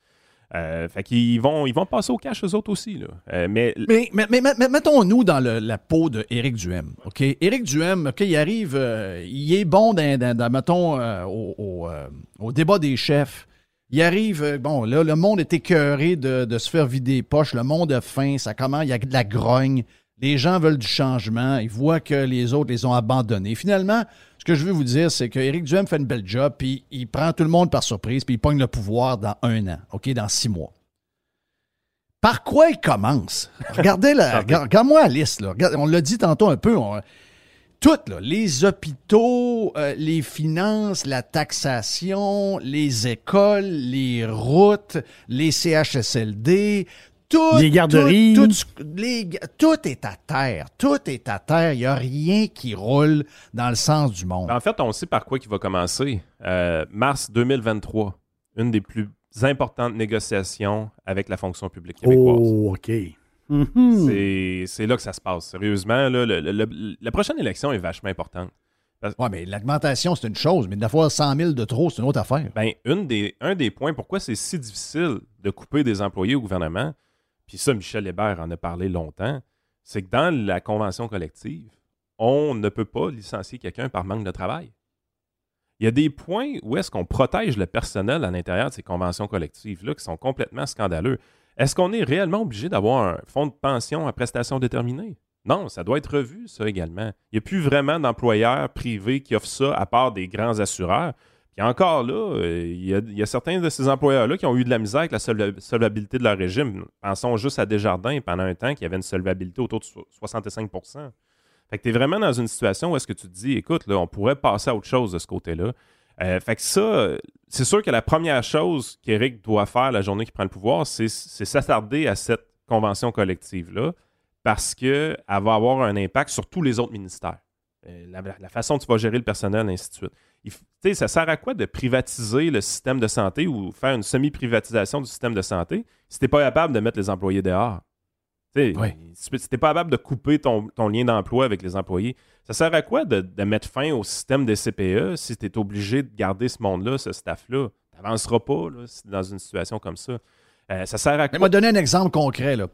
Euh, fait qu'ils vont, ils vont passer au cash eux autres aussi. Là. Euh, mais... Mais, mais, mettons-nous dans la peau d'Éric Duhem. OK? Éric Duhem, OK, il arrive, euh, il est bon dans, mettons, au, au, débat des chefs. Il arrive, euh, bon, là, le monde est écœuré de, se faire vider les poches, le monde a faim, ça commence, il y a de la grogne, les gens veulent du changement, ils voient que les autres les ont abandonnés. Finalement, ce que je veux vous dire, c'est qu'Éric Duhem fait une belle job, puis il prend tout le monde par surprise, puis il pogne le pouvoir dans un an, OK, dans six mois. par quoi il commence? Regardez la, regarde-moi la liste. Là. on l'a dit tantôt un peu. Toutes, là, les hôpitaux, euh, les finances, la taxation, les écoles, les routes, les CHSLD, tout, les garderies. Tout, tout, est à terre. Tout est à terre. Il n'y a rien qui roule dans le sens du monde. En fait, on sait par quoi il va commencer. Euh, mars 2023, une des plus importantes négociations avec la fonction publique québécoise. Oh, OK. Mhm. C'est là que ça se passe. Sérieusement, la prochaine élection est vachement importante. Oui, mais l'augmentation, c'est une chose, mais d'avoir 100 000 de trop, c'est une autre affaire. Ben, une des, un des points, pourquoi c'est si difficile de couper des employés au gouvernement, puis ça, Michel Hébert en a parlé longtemps, c'est que dans la convention collective, on ne peut pas licencier quelqu'un par manque de travail. Il y a des points où est-ce qu'on protège le personnel à l'intérieur de ces conventions collectives-là qui sont complètement scandaleux. Est-ce qu'on est réellement obligé d'avoir un fonds de pension à prestations déterminées? Non, ça doit être revu, ça également. Il n'y a plus vraiment d'employeurs privés qui offrent ça, à part des grands assureurs. Puis encore là, euh, il y, a, certains de ces employeurs-là qui ont eu de la misère avec la solvabilité de leur régime. Pensons juste à Desjardins pendant un temps qui avait une solvabilité autour de 65% Fait que tu es vraiment dans une situation où est-ce que tu te dis, écoute, là, on pourrait passer à autre chose de ce côté-là. Euh, fait que ça, c'est sûr que la première chose qu'Éric doit faire la journée qu'il prend le pouvoir, c'est s'attarder à cette convention collective-là parce qu'elle va avoir un impact sur tous les autres ministères. Euh, la, façon dont tu vas gérer le personnel, ainsi de suite. Il, ça sert à quoi de privatiser le système de santé ou faire une semi-privatisation du système de santé si tu n'es pas capable de mettre les employés dehors? Si tu n'es pas capable de couper ton, lien d'emploi avec les employés, ça sert à quoi de, mettre fin au système des CPE si tu es obligé de garder ce monde-là, ce staff-là? Tu n'avanceras pas dans une situation comme ça. Euh, ça sert à quoi? Je vais donner un exemple concret. Là.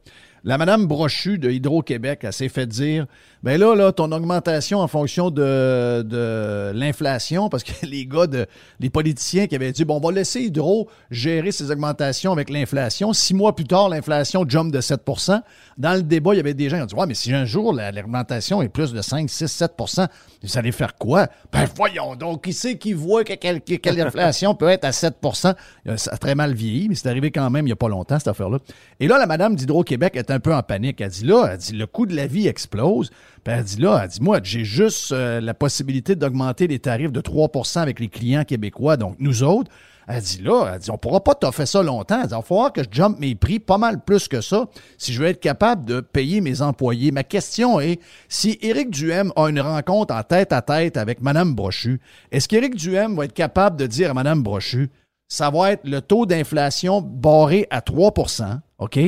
La madame Brochu de Hydro-Québec, elle s'est fait dire ben là, là, ton augmentation en fonction de, l'inflation, parce que les gars, de, les politiciens qui avaient dit bon, on va laisser Hydro gérer ses augmentations avec l'inflation. Six mois plus tard, l'inflation jump de 7% Dans le débat, il y avait des gens qui ont dit Ouais, mais si un jour l'augmentation est plus de 5, 6, 7% vous allez faire quoi? Ben voyons donc, qui sait qui voit que quelle, quelle inflation peut être à 7% Ça a très mal vieilli, mais c'est arrivé quand même il n'y a pas longtemps, cette affaire-là. Et là, la madame d'Hydro-Québec est un peu en panique. Elle dit là, elle dit le coût de la vie explose. Puis elle dit là, elle dit moi, j'ai juste euh, la possibilité d'augmenter les tarifs de 3% avec les clients québécois, donc nous autres. Elle dit là, elle dit, on pourra pas t'offrir ça longtemps. Elle dit, il va falloir que je jump mes prix pas mal plus que ça si je veux être capable de payer mes employés. Ma question est, si Éric Duhem a une rencontre en tête à tête avec Mme Brochu, est-ce qu'Éric Duhem va être capable de dire à Mme Brochu, ça va être le taux d'inflation barré à 3% OK?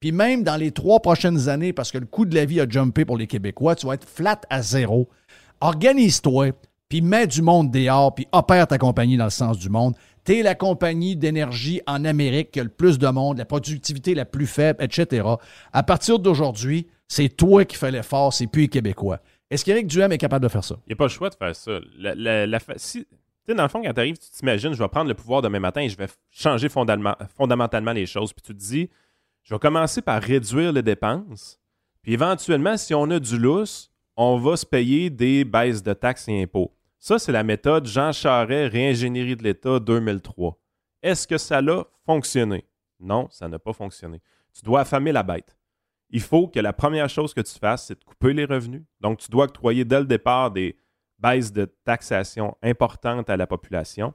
Puis même dans les trois prochaines années, parce que le coût de la vie a jumpé pour les Québécois, tu vas être flat à zéro. Organise-toi, puis mets du monde dehors, puis opère ta compagnie dans le sens du monde. Tu es la compagnie d'énergie en Amérique qui a le plus de monde, la productivité la plus faible, etc. À partir d'aujourd'hui, c'est toi qui fais l'effort, c'est plus les Québécois. Est-ce qu'Éric Duhem est capable de faire ça? Il n'y a pas le choix de faire ça. La, la, si, dans le fond, quand tu tu t'imagines, je vais prendre le pouvoir demain matin et je vais changer fondamentalement les choses. Puis tu te dis, je vais commencer par réduire les dépenses. Puis éventuellement, si on a du lousse, on va se payer des baisses de taxes et impôts. Ça, c'est la méthode Jean Charest, réingénierie de l'État 2003. Est-ce que ça a fonctionné? Non, ça n'a pas fonctionné. Tu dois affamer la bête. Il faut que la première chose que tu fasses, c'est de couper les revenus. Donc, tu dois octroyer dès le départ des baisses de taxation importantes à la population.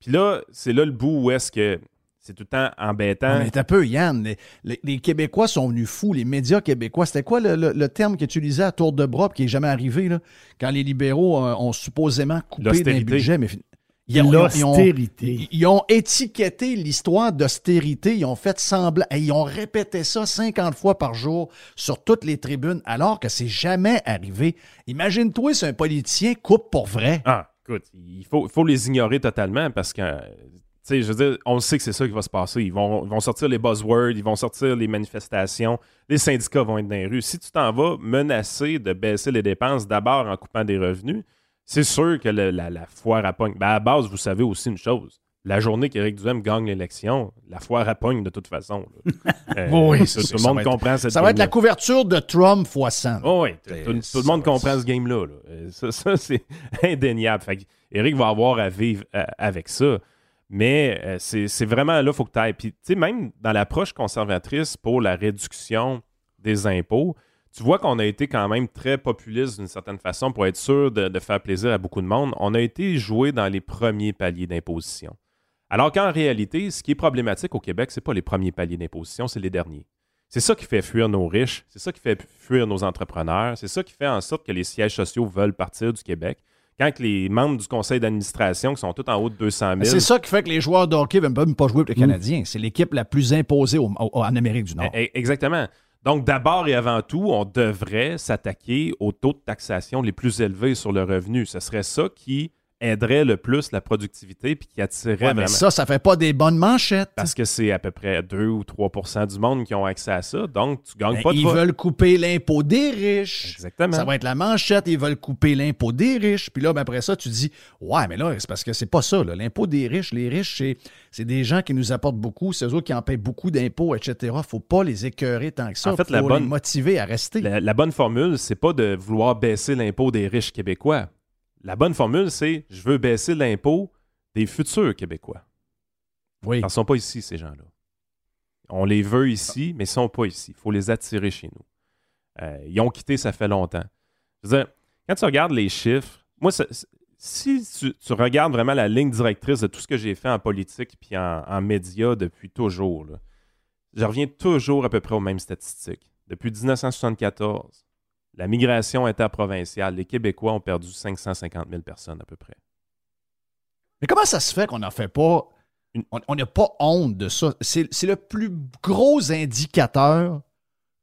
Puis là, c'est là le bout où est-ce que c'est tout le temps embêtant. mais un peu, Yann. Les, Québécois sont venus fous. Les médias québécois, c'était quoi le, terme qu'ils utilisaient à tour de bras qui n'est jamais arrivé, là, quand les libéraux euh, ont supposément coupé des budget? Mais ils ont, ils, ont, étiqueté l'histoire d'austérité. Ils ont fait semblant. Ils ont répété ça 50 fois par jour sur toutes les tribunes, alors que c'est jamais arrivé. Imagine-toi si un politicien coupe pour vrai. Ah, écoute, il faut, faut les ignorer totalement parce que sais, je veux dire, on sait que c'est ça qui va se passer. Ils vont, vont, sortir les buzzwords, ils vont sortir les manifestations, les syndicats vont être dans les rues. Si tu t'en vas menacer de baisser les dépenses d'abord en coupant des revenus, c'est sûr que la, foire à pogne. Ben à base, vous savez aussi une chose. La journée qu'Éric Duhem gagne l'élection, la foire à pogne de toute façon. Euh, oui, tout, le monde comprend cette Ça va être la couverture de Trump fois 100. oui, tout, le monde comprend ce game-là. Euh, ça, c'est indéniable. Fait Éric va avoir à vivre euh, avec ça. Mais euh, c'est vraiment là, il faut que tu ailles. Puis, tu sais, même dans l'approche conservatrice pour la réduction des impôts, tu vois qu'on a été quand même très populiste d'une certaine façon pour être sûr de, faire plaisir à beaucoup de monde. On a été joué dans les premiers paliers d'imposition. Alors qu'en réalité, ce qui est problématique au Québec, ce n'est pas les premiers paliers d'imposition, c'est les derniers. C'est ça qui fait fuir nos riches, c'est ça qui fait fuir nos entrepreneurs, c'est ça qui fait en sorte que les sièges sociaux veulent partir du Québec. Quand les membres du conseil d'administration, qui sont tous en haut de 200 000... C'est ça qui fait que les joueurs de hockey ne veulent même pas jouer pour les mm. Canadiens. C'est l'équipe la plus imposée en Amérique du Nord. E, e, exactement. Donc, d'abord et avant tout, on devrait s'attaquer aux taux de taxation les plus élevés sur le revenu. Ce serait ça qui aiderait le plus la productivité puis qui attirerait ouais, mais ça, ça fait pas des bonnes manchettes. Parce que c'est à peu près 2 ou 3% du monde qui ont accès à ça. Donc, tu gagnes pas de Ils veulent couper l'impôt des riches. Exactement. Ça va être la manchette. Ils veulent couper l'impôt des riches. Puis là, ben après ça, tu dis Ouais, mais là, c'est parce que c'est pas ça. L'impôt des riches, les riches, c'est des gens qui nous apportent beaucoup. C'est eux qui en payent beaucoup d'impôts, etc. faut pas les écœurer tant que ça. En fait, faut la bonne, les motiver à rester. La, la bonne formule, c'est pas de vouloir baisser l'impôt des riches québécois la bonne formule, c'est je veux baisser l'impôt des futurs Québécois. Oui. Ils ne sont pas ici, ces gens-là. On les veut ici, mais ils ne sont pas ici. Il faut les attirer chez nous. Euh, ils ont quitté, ça fait longtemps. Je veux dire, quand tu regardes les chiffres, moi, si tu, regardes vraiment la ligne directrice de tout ce que j'ai fait en politique et en, en médias depuis toujours, je reviens toujours à peu près aux mêmes statistiques. Depuis 1974, la migration interprovinciale, les Québécois ont perdu 550 000 personnes à peu près. Mais comment ça se fait qu'on n'en fait pas? On n'a pas honte de ça. C'est le plus gros indicateur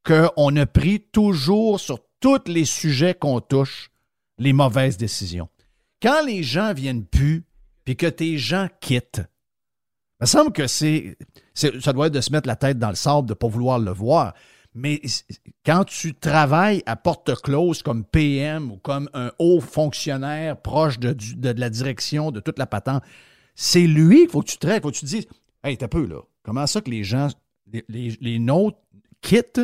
qu'on a pris toujours sur tous les sujets qu'on touche, les mauvaises décisions. Quand les gens viennent plus, puis que tes gens quittent, il me semble que c'est, ça doit être de se mettre la tête dans le sable, de ne pas vouloir le voir. Mais quand tu travailles à porte close comme PM ou comme un haut fonctionnaire proche de, la direction de toute la patente, c'est lui qu'il faut que tu traites, il faut que tu dises Hey, t'as peu là. Comment ça que les gens, les, les, nôtres quittent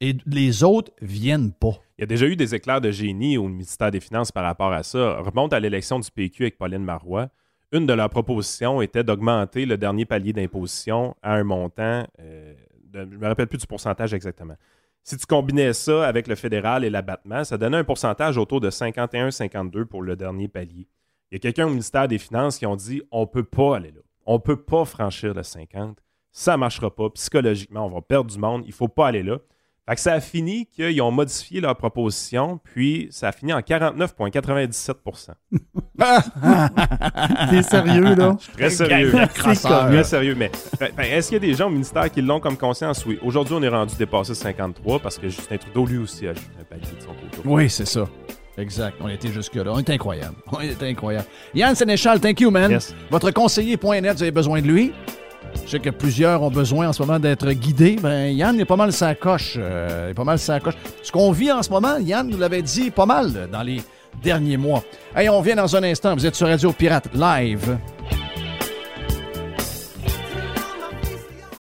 et les autres viennent pas? Il y a déjà eu des éclairs de génie au ministère des Finances par rapport à ça. Remonte à l'élection du PQ avec Pauline Marois. Une de leurs propositions était d'augmenter le dernier palier d'imposition à un montant euh, je ne me rappelle plus du pourcentage exactement. Si tu combinais ça avec le fédéral et l'abattement, ça donnait un pourcentage autour de 51-52 pour le dernier palier. Il y a quelqu'un au ministère des Finances qui ont dit on ne peut pas aller là. On ne peut pas franchir le 50. Ça ne marchera pas. Psychologiquement, on va perdre du monde. Il ne faut pas aller là. Fait que ça a fini qu'ils ont modifié leur proposition, puis ça a fini en 49,97 T'es sérieux, là? très sérieux. très sérieux. Mais ben, ben, est-ce qu'il y a des gens au ministère qui l'ont comme conscience? Oui. Aujourd'hui, on est rendu dépassé 53 parce que Justin Trudeau, lui aussi, a ajouté un palier de son côté. Oui, c'est ça. Exact. On était jusque-là. On est incroyable. On est incroyable. Yann Sénéchal, thank you, man. Votre conseiller.net, vous avez besoin de lui? Je sais que plusieurs ont besoin en ce moment d'être guidés. Ben, Yann est pas mal sa coche. Euh, est pas mal sa coche. Ce qu'on vit en ce moment, Yann nous l'avait dit pas mal dans les derniers mois. Hey, on vient dans un instant. Vous êtes sur Radio Pirate Live.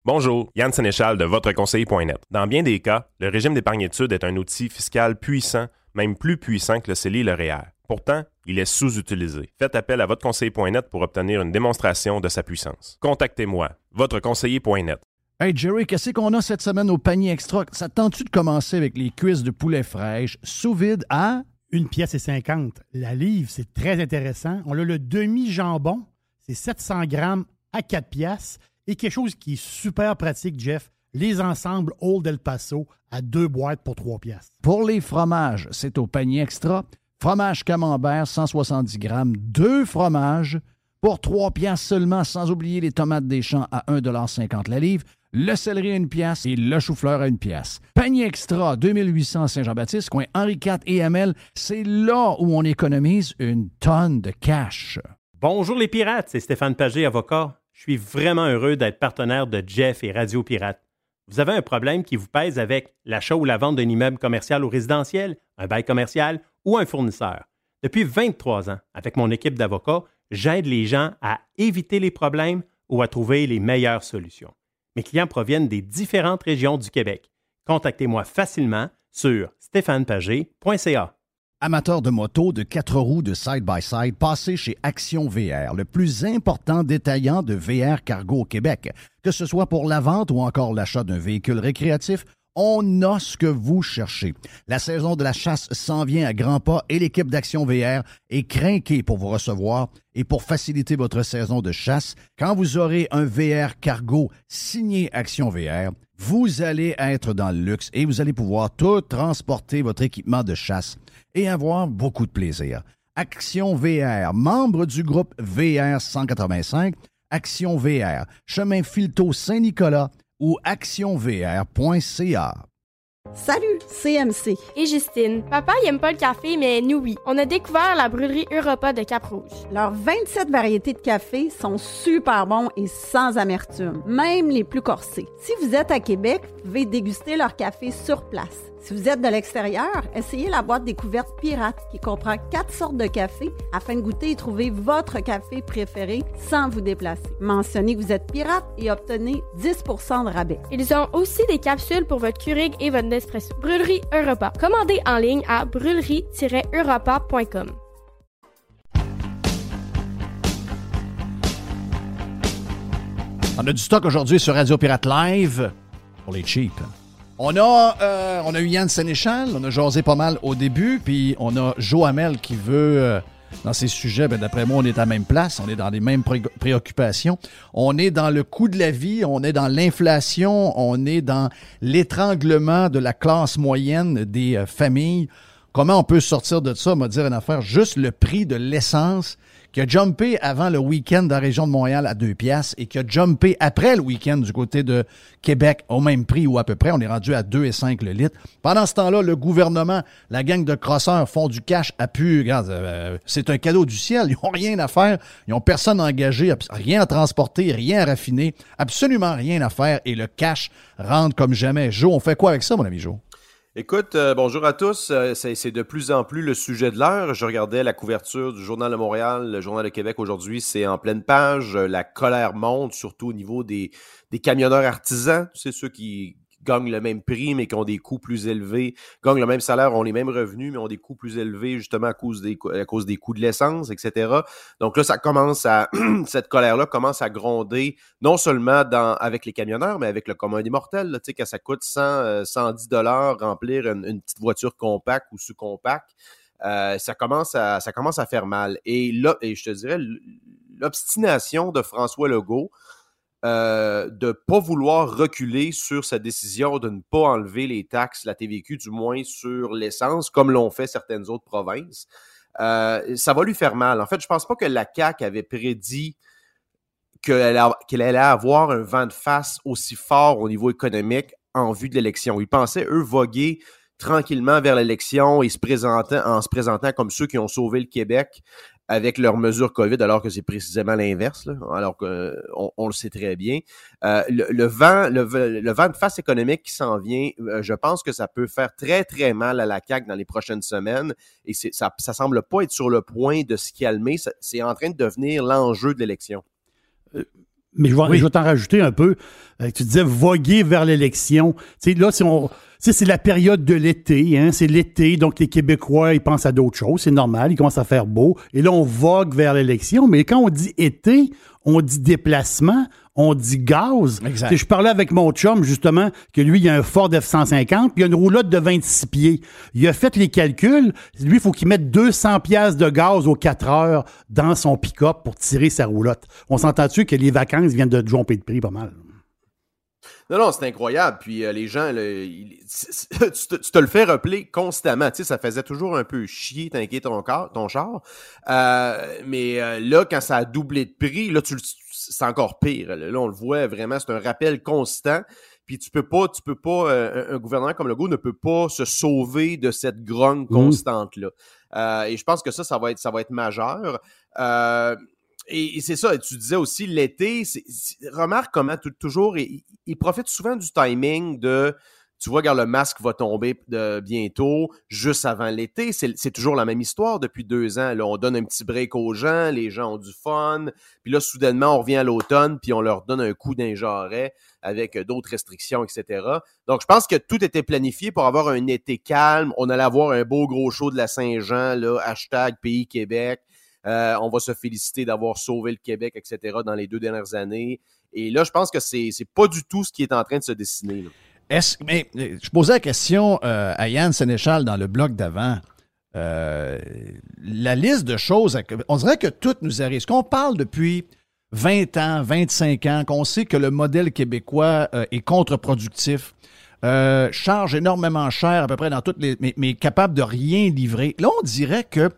Bonjour, Yann Sénéchal de votreconseiller.net. Dans bien des cas, le régime d'épargne-études est un outil fiscal puissant, même plus puissant que le CELI et le REER. Pourtant, il est sous-utilisé. Faites appel à votre conseiller.net pour obtenir une démonstration de sa puissance. Contactez-moi, votre conseiller.net. Hey Jerry, qu'est-ce qu'on a cette semaine au panier extra? Ça tente-tu de commencer avec les cuisses de poulet fraîche sous vide à... Une pièce et cinquante. La livre, c'est très intéressant. On a le demi-jambon, c'est 700 grammes à 4 pièces. Et quelque chose qui est super pratique, Jeff, les ensembles Old El Paso à deux boîtes pour 3 pièces. Pour les fromages, c'est au panier extra. Fromage camembert, 170 grammes. Deux fromages pour 3 piastres seulement, sans oublier les tomates des champs à 1,50 la livre, le céleri à une pièce et le chou-fleur à une pièce. Panier extra, 2800 Saint-Jean-Baptiste, coin Henri IV et ML, c'est là où on économise une tonne de cash. Bonjour les pirates, c'est Stéphane Pagé, avocat. Je suis vraiment heureux d'être partenaire de Jeff et Radio Pirate. Vous avez un problème qui vous pèse avec l'achat ou la vente d'un immeuble commercial ou résidentiel, un bail commercial ou un fournisseur. Depuis 23 ans, avec mon équipe d'avocats, j'aide les gens à éviter les problèmes ou à trouver les meilleures solutions. Mes clients proviennent des différentes régions du Québec. Contactez-moi facilement sur stéphanepagé.ca. Amateurs de moto, de quatre roues, de side-by-side, passez chez Action VR, le plus important détaillant de VR cargo au Québec. Que ce soit pour la vente ou encore l'achat d'un véhicule récréatif, on a ce que vous cherchez. La saison de la chasse s'en vient à grands pas et l'équipe d'Action VR est craquée pour vous recevoir et pour faciliter votre saison de chasse. Quand vous aurez un VR cargo signé Action VR, vous allez être dans le luxe et vous allez pouvoir tout transporter votre équipement de chasse et avoir beaucoup de plaisir. Action VR, membre du groupe VR 185, Action VR, chemin Filto Saint-Nicolas ou actionvr.ca. Salut, CMC. Et Justine. Papa, il aime pas le café, mais nous, oui. On a découvert la brûlerie Europa de Cap-Rouge. Leurs 27 variétés de café sont super bons et sans amertume, même les plus corsés. Si vous êtes à Québec, vous pouvez déguster leur café sur place. Si vous êtes de l'extérieur, essayez la boîte découverte pirate qui comprend quatre sortes de café afin de goûter et trouver votre café préféré sans vous déplacer. Mentionnez que vous êtes pirate et obtenez 10% de rabais. Ils ont aussi des capsules pour votre Keurig et votre Nespresso. Brûlerie Europa. Commandez en ligne à brûlerie-europa.com. On a du stock aujourd'hui sur Radio Pirate Live pour les cheap. On a, euh, on a eu Yann Sénéchal, on a jasé pas mal au début, puis on a Joe Hamel qui veut, euh, dans ces sujets, ben, d'après moi, on est à la même place, on est dans les mêmes préoccupations. On est dans le coût de la vie, on est dans l'inflation, on est dans l'étranglement de la classe moyenne des euh, familles. Comment on peut sortir de ça? Va dire une affaire, juste le prix de l'essence qui a jumpé avant le week-end dans la région de Montréal à 2 piastres et qui a jumpé après le week-end du côté de Québec au même prix ou à peu près. On est rendu à 2,5 le litre. Pendant ce temps-là, le gouvernement, la gang de crosseurs font du cash à pu. Regarde, euh, c'est un cadeau du ciel. Ils n'ont rien à faire. Ils n'ont personne engagé, rien à transporter, rien à raffiner, absolument rien à faire et le cash rentre comme jamais. Joe, on fait quoi avec ça, mon ami Joe? Écoute, euh, bonjour à tous. Euh, c'est de plus en plus le sujet de l'heure. Je regardais la couverture du Journal de Montréal, le Journal de Québec aujourd'hui, c'est en pleine page. La colère monte, surtout au niveau des, des camionneurs artisans. C'est ceux qui, gagnent le même prix, mais qui ont des coûts plus élevés, gagnent le même salaire, ont les mêmes revenus, mais ont des coûts plus élevés, justement, à cause des, coûts de l'essence, etc. Donc là, ça commence à, cette colère-là commence à gronder, non seulement avec les camionneurs, mais avec le commun des mortels, tu sais, quand ça coûte 100, 110 euh, dollars remplir une, petite voiture compacte ou sous-compacte. Euh, ça commence à ça commence à faire mal. Et là, et je te dirais, l'obstination de François Legault, euh, de ne pas vouloir reculer sur sa décision de ne pas enlever les taxes, la TVQ, du moins sur l'essence, comme l'ont fait certaines autres provinces. Euh, ça va lui faire mal. En fait, je pense pas que la CAQ avait prédit qu'elle allait avoir un vent de face aussi fort au niveau économique en vue de l'élection. Ils pensaient, eux, voguer tranquillement vers l'élection et en se présentant comme ceux qui ont sauvé le Québec avec leurs mesures COVID, alors que c'est précisément l'inverse, alors qu'on on le sait très bien. Euh, le, vent, le, vent de face économique qui s'en vient, euh, je pense que ça peut faire très, très mal à la CAQ dans les prochaines semaines. Et ça ne semble pas être sur le point de se calmer. C'est en train de devenir l'enjeu de l'élection. Euh, mais je vais, t'en rajouter un peu. tu disais voguer vers l'élection. Tu sais, là, si on c'est la période de l'été, hein, c'est l'été, donc les Québécois, ils pensent à d'autres choses, c'est normal, il commence à faire beau. Et là, on vogue vers l'élection, mais quand on dit été, on dit déplacement, on dit gaz. Exact. Je parlais avec mon chum, justement, que lui, il a un Ford F-150, puis il a une roulotte de 26 pieds. Il a fait les calculs. Lui, il faut qu'il mette 200 pièces de gaz aux 4 heures dans son pick-up pour tirer sa roulotte. On s'entend-tu que les vacances viennent de jumper de prix pas mal? Non, non, c'est incroyable. Puis euh, les gens, tu, te, le fais rappeler constamment. Tu sais, ça faisait toujours un peu chier, t'inquiète ton, ton char. Euh, mais euh, là, quand ça a doublé de prix, là, tu c'est encore pire. Là, on le voit vraiment, c'est un rappel constant. Puis tu peux pas, tu peux pas, un, gouvernement comme le Go ne peut pas se sauver de cette grogne mmh. constante-là. et je pense que ça, ça va être, ça va être majeur. Euh, et, c'est ça, tu disais aussi l'été, remarque comment toujours, il, profite souvent du timing de Tu vois, regarde, le masque va tomber bientôt, juste avant l'été. C'est toujours la même histoire depuis deux ans. Là, on donne un petit break aux gens, les gens ont du fun. Puis là, soudainement, on revient à l'automne, puis on leur donne un coup d'un avec d'autres restrictions, etc. Donc, je pense que tout était planifié pour avoir un été calme. On allait avoir un beau gros show de la Saint-Jean, là, hashtag Pays Québec. Euh, on va se féliciter d'avoir sauvé le Québec, etc. dans les deux dernières années. Et là, je pense que c'est pas du tout ce qui est en train de se dessiner. Est-ce, mais je posais la question euh, à Yann Sénéchal dans le blog d'avant. Euh, la liste de choses, on dirait que tout nous arrive. Ce qu'on parle depuis 20 ans, 25 ans, qu'on sait que le modèle québécois est contre-productif, charge énormément cher à peu près dans toutes les. Mais capable de rien livrer. Là, on dirait que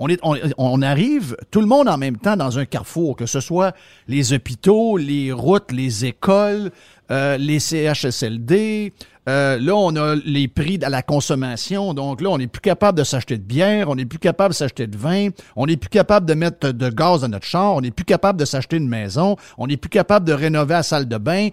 on, on, arrive, tout le monde en même temps, dans un carrefour, que ce soit les hôpitaux, les routes, les écoles, euh, les CHSLD. Euh, là, on a les prix à la consommation. Donc là, on n'est plus capable de s'acheter de bière, on n'est plus capable de s'acheter de vin, on n'est plus capable de mettre de gaz dans notre char, on n'est plus capable de s'acheter une maison, on n'est plus capable de rénover la salle de bain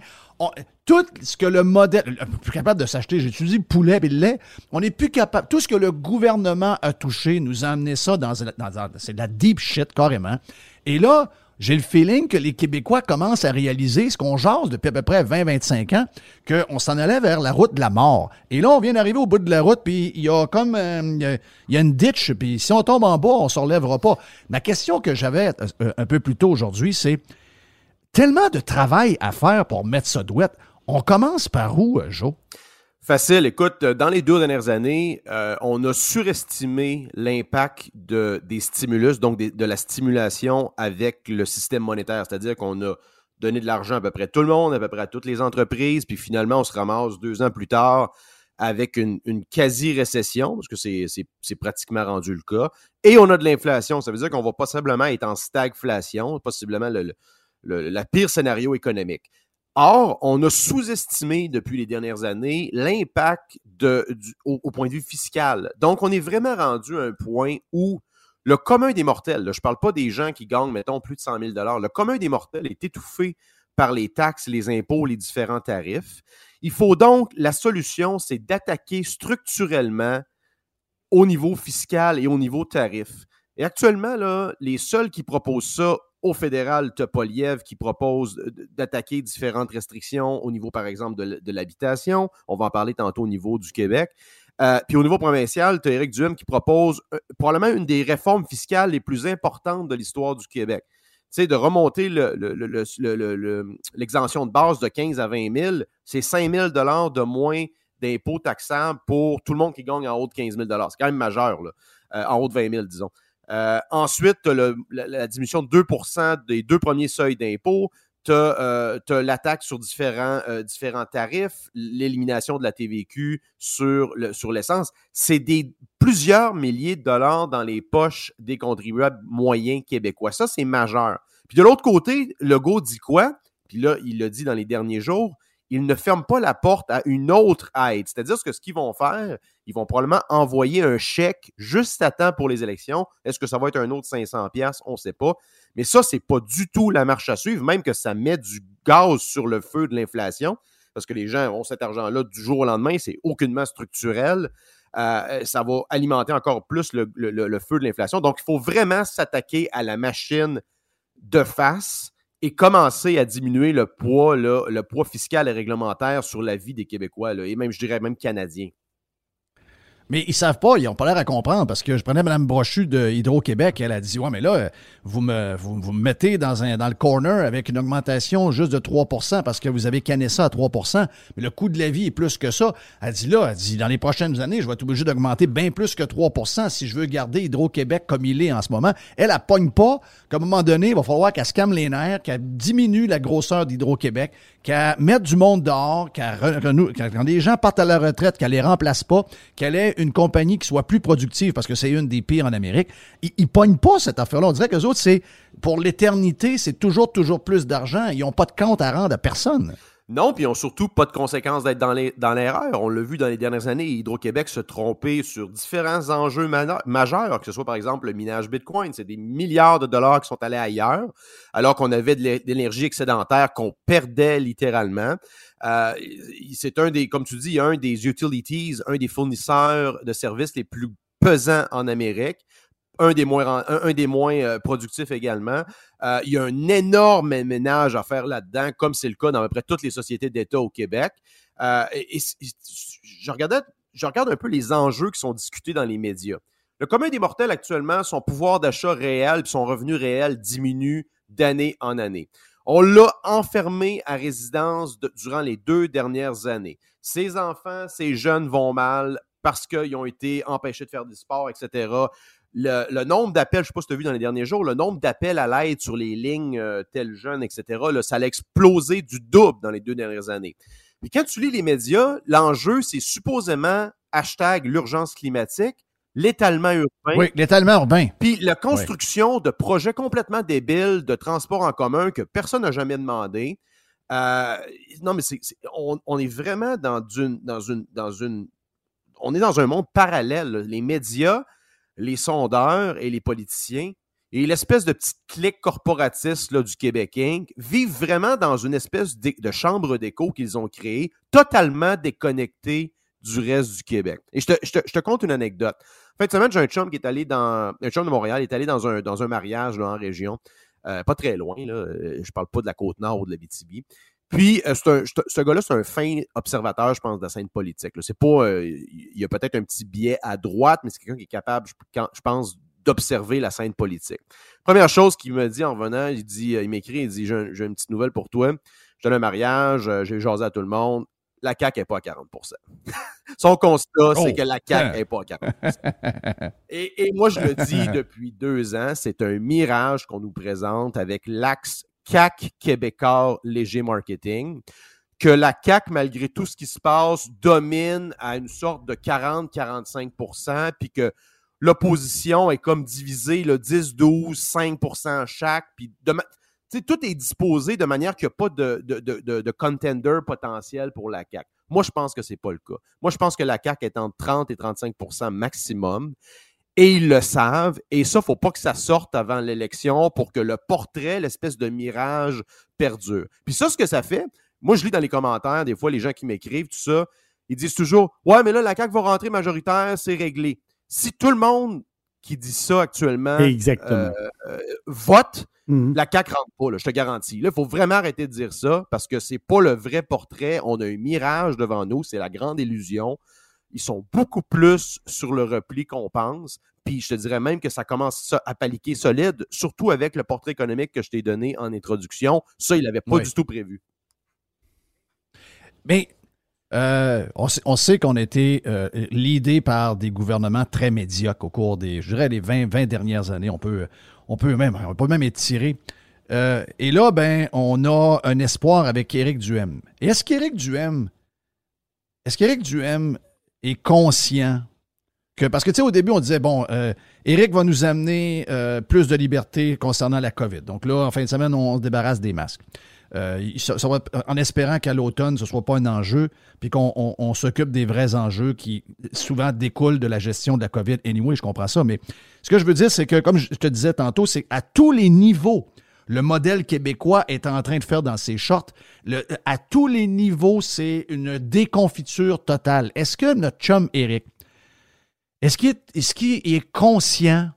tout ce que le modèle, plus capable de s'acheter, j'ai utilisé poulet et lait, on n'est plus capable, tout ce que le gouvernement a touché nous a amené ça dans, dans, c'est de la deep shit carrément. Et là, j'ai le feeling que les Québécois commencent à réaliser ce qu'on jase depuis à peu près 20-25 ans, qu'on s'en allait vers la route de la mort. Et là, on vient d'arriver au bout de la route, puis il y a comme euh, il y a une ditch, puis si on tombe en bas, on se relèvera pas. Ma question que j'avais euh, un peu plus tôt aujourd'hui, c'est tellement de travail à faire pour mettre ça douette. On commence par où, euh, Joe? Facile. Écoute, euh, dans les deux dernières années, euh, on a surestimé l'impact de, des stimulus, donc de la stimulation avec le système monétaire. C'est-à-dire qu'on a donné de l'argent à peu près tout le monde, à peu près à toutes les entreprises, puis finalement, on se ramasse deux ans plus tard avec une, quasi-récession, parce que c'est pratiquement rendu le cas, et on a de l'inflation. Ça veut dire qu'on va possiblement être en stagflation, possiblement le, pire scénario économique. Or, on a sous-estimé depuis les dernières années l'impact au, point de vue fiscal. Donc, on est vraiment rendu à un point où le commun des mortels, je ne parle pas des gens qui gagnent, mettons, plus de 100 000 le commun des mortels est étouffé par les taxes, les impôts, les différents tarifs. Il faut donc, la solution, c'est d'attaquer structurellement au niveau fiscal et au niveau tarif. Et actuellement, les seuls qui proposent ça au fédéral, tu Poliev qui propose d'attaquer différentes restrictions au niveau, par exemple, de, l'habitation. On va en parler tantôt au niveau du Québec. Euh, puis au niveau provincial, tu as Éric Duhem qui propose euh, probablement une des réformes fiscales les plus importantes de l'histoire du Québec. Tu sais, de remonter l'exemption de base de 15 à 20 000, c'est 5 000 de moins d'impôts taxables pour tout le monde qui gagne en haut de 15 000 C'est quand même majeur, euh, en haut de 20 000, disons. Euh, ensuite, tu as la, diminution de 2% des deux premiers seuils d'impôt. Tu as, euh, l'attaque sur différents, euh, différents tarifs, l'élimination de la TVQ sur, l'essence. C'est des plusieurs milliers de dollars dans les poches des contribuables moyens québécois. Ça, c'est majeur. Puis de l'autre côté, Legault dit quoi? Puis là, il l'a dit dans les derniers jours, ils ne ferment pas la porte à une autre aide. C'est-à-dire que ce qu'ils vont faire, ils vont probablement envoyer un chèque juste à temps pour les élections. Est-ce que ça va être un autre 500 pièces On ne sait pas. Mais ça, c'est pas du tout la marche à suivre, même que ça met du gaz sur le feu de l'inflation, parce que les gens ont cet argent-là du jour au lendemain, c'est aucunement structurel. Euh, ça va alimenter encore plus le, le feu de l'inflation. Donc, il faut vraiment s'attaquer à la machine de face et commencer à diminuer le poids, le poids fiscal et réglementaire sur la vie des Québécois, et même, je dirais, même canadiens. Mais ils savent pas, ils n'ont pas l'air à comprendre parce que je prenais Mme Brochu de Hydro-Québec, elle a dit Ouais, mais là, vous me, vous, me mettez dans, un, dans le corner avec une augmentation juste de 3% parce que vous avez canné ça à 3% mais le coût de la vie est plus que ça. Elle dit là, elle dit dans les prochaines années, je vais être obligé d'augmenter bien plus que 3% si je veux garder Hydro-Québec comme il est en ce moment. Elle, elle pogne pas qu'à un moment donné, il va falloir qu'elle se calme les nerfs, qu'elle diminue la grosseur d'Hydro-Québec, qu'elle mette du monde dehors, qu'elle quand des gens partent à la retraite, qu'elle les remplace pas, qu'elle ait une compagnie qui soit plus productive, parce que c'est une des pires en Amérique, ils, ne pognent pas cette affaire-là. On dirait que les autres, c'est pour l'éternité, c'est toujours, toujours plus d'argent. Ils n'ont pas de compte à rendre à personne. Non, puis ils n'ont surtout pas de conséquences d'être dans l'erreur. On l'a vu dans les dernières années, Hydro-Québec se tromper sur différents enjeux majeurs, que ce soit par exemple le minage Bitcoin. C'est des milliards de dollars qui sont allés ailleurs, alors qu'on avait de l'énergie excédentaire qu'on perdait littéralement. Euh, c'est un des, comme tu dis, un des utilities, un des fournisseurs de services les plus pesants en Amérique un des moins, euh, productifs également. Euh, il y a un énorme ménage à faire là-dedans, comme c'est le cas dans à peu près toutes les sociétés d'État au Québec. Euh, je regarde un peu les enjeux qui sont discutés dans les médias. Le commun des mortels actuellement, son pouvoir d'achat réel et son revenu réel diminue d'année en année. On l'a enfermé à résidence durant les deux dernières années. Ses enfants, ses jeunes vont mal parce qu'ils ont été empêchés de faire du sport, etc le, nombre d'appels, je ne sais pas si tu as vu dans les derniers jours, le nombre d'appels à l'aide sur les lignes euh, tel jeune, etc., ça a explosé du double dans les deux dernières années. Puis quand tu lis les médias, l'enjeu, c'est supposément hashtag l'urgence climatique, l'étalement urbain. Oui, l'étalement urbain. Puis la construction de projets complètement débiles de transport en commun que personne n'a jamais demandé. Euh, non, mais c'est, on, est vraiment dans une, dans une, dans une, on est dans un monde parallèle. Les médias, les sondeurs et les politiciens et l'espèce de petite clique corporatiste du Québec Inc. vivent vraiment dans une espèce de, chambre d'écho qu'ils ont créée, totalement déconnectée du reste du Québec. Et je te, je te, conte une anecdote. En fin de semaine, j'ai un chum qui est allé dans. Un chum de Montréal est allé dans un, mariage là, en région. Euh, pas très loin, là. je parle pas de la côte nord ou de la BTB. Puis, euh, ce gars-là, c'est un fin observateur, je pense, de la scène politique. C'est pas. Euh, il y a peut-être un petit biais à droite, mais c'est quelqu'un qui est capable, je, pense, d'observer la scène politique. Première chose qu'il me dit en venant, il dit, euh, il m'écrit, il dit J'ai une petite nouvelle pour toi. Je donne un mariage, j'ai jasé à tout le monde. La CAQ n'est pas à 40% Son constat, c'est oh, que la CAQ n'est pas à 40 et, et moi, je le dis depuis deux ans, c'est un mirage qu'on nous présente avec l'axe CAC québécois léger marketing, que la CAC, malgré tout ce qui se passe, domine à une sorte de 40-45% puis que l'opposition est comme divisée, le 10, 12, 5% chaque, puis tout est disposé de manière qu'il n'y a pas de, de, contender potentiel pour la CAC. Moi, je pense que ce n'est pas le cas. Moi, je pense que la CAC est entre 30 et 35% maximum et ils le savent. Et ça, faut pas que ça sorte avant l'élection pour que le portrait, l'espèce de mirage, perdure. Puis ça, ce que ça fait, moi, je lis dans les commentaires, des fois, les gens qui m'écrivent, tout ça, ils disent toujours Ouais, mais là, la CAQ va rentrer majoritaire, c'est réglé. Si tout le monde qui dit ça actuellement euh, euh, vote, mhm. la CAQ rentre pas, je te garantis. Il faut vraiment arrêter de dire ça parce que c'est pas le vrai portrait. On a un mirage devant nous, c'est la grande illusion. Ils sont beaucoup plus sur le repli qu'on pense. Puis je te dirais même que ça commence à paliquer solide, surtout avec le portrait économique que je t'ai donné en introduction. Ça, il n'avait pas du tout prévu. Mais euh, on, sait qu'on a été euh, l'idée par des gouvernements très médiocres au cours des, je dirais, les 20, 20 dernières années. On peut, on peut même, on peut même étirer. Euh, et là, ben, on a un espoir avec Éric Duhem. Est-ce qu'Éric Duhem, est-ce qu'Éric Duhem est conscient que, parce que, tu sais, au début, on disait, bon, euh, Eric va nous amener euh, plus de liberté concernant la COVID. Donc là, en fin de semaine, on se débarrasse des masques. Euh, en espérant qu'à l'automne, ce ne soit pas un enjeu, puis qu'on s'occupe des vrais enjeux qui souvent découlent de la gestion de la COVID. Anyway, je comprends ça, mais ce que je veux dire, c'est que, comme je te disais tantôt, c'est à tous les niveaux, le modèle québécois est en train de faire dans ses shorts. à tous les niveaux, c'est une déconfiture totale. Est-ce que notre chum Eric, est-ce qu'il est, est, conscient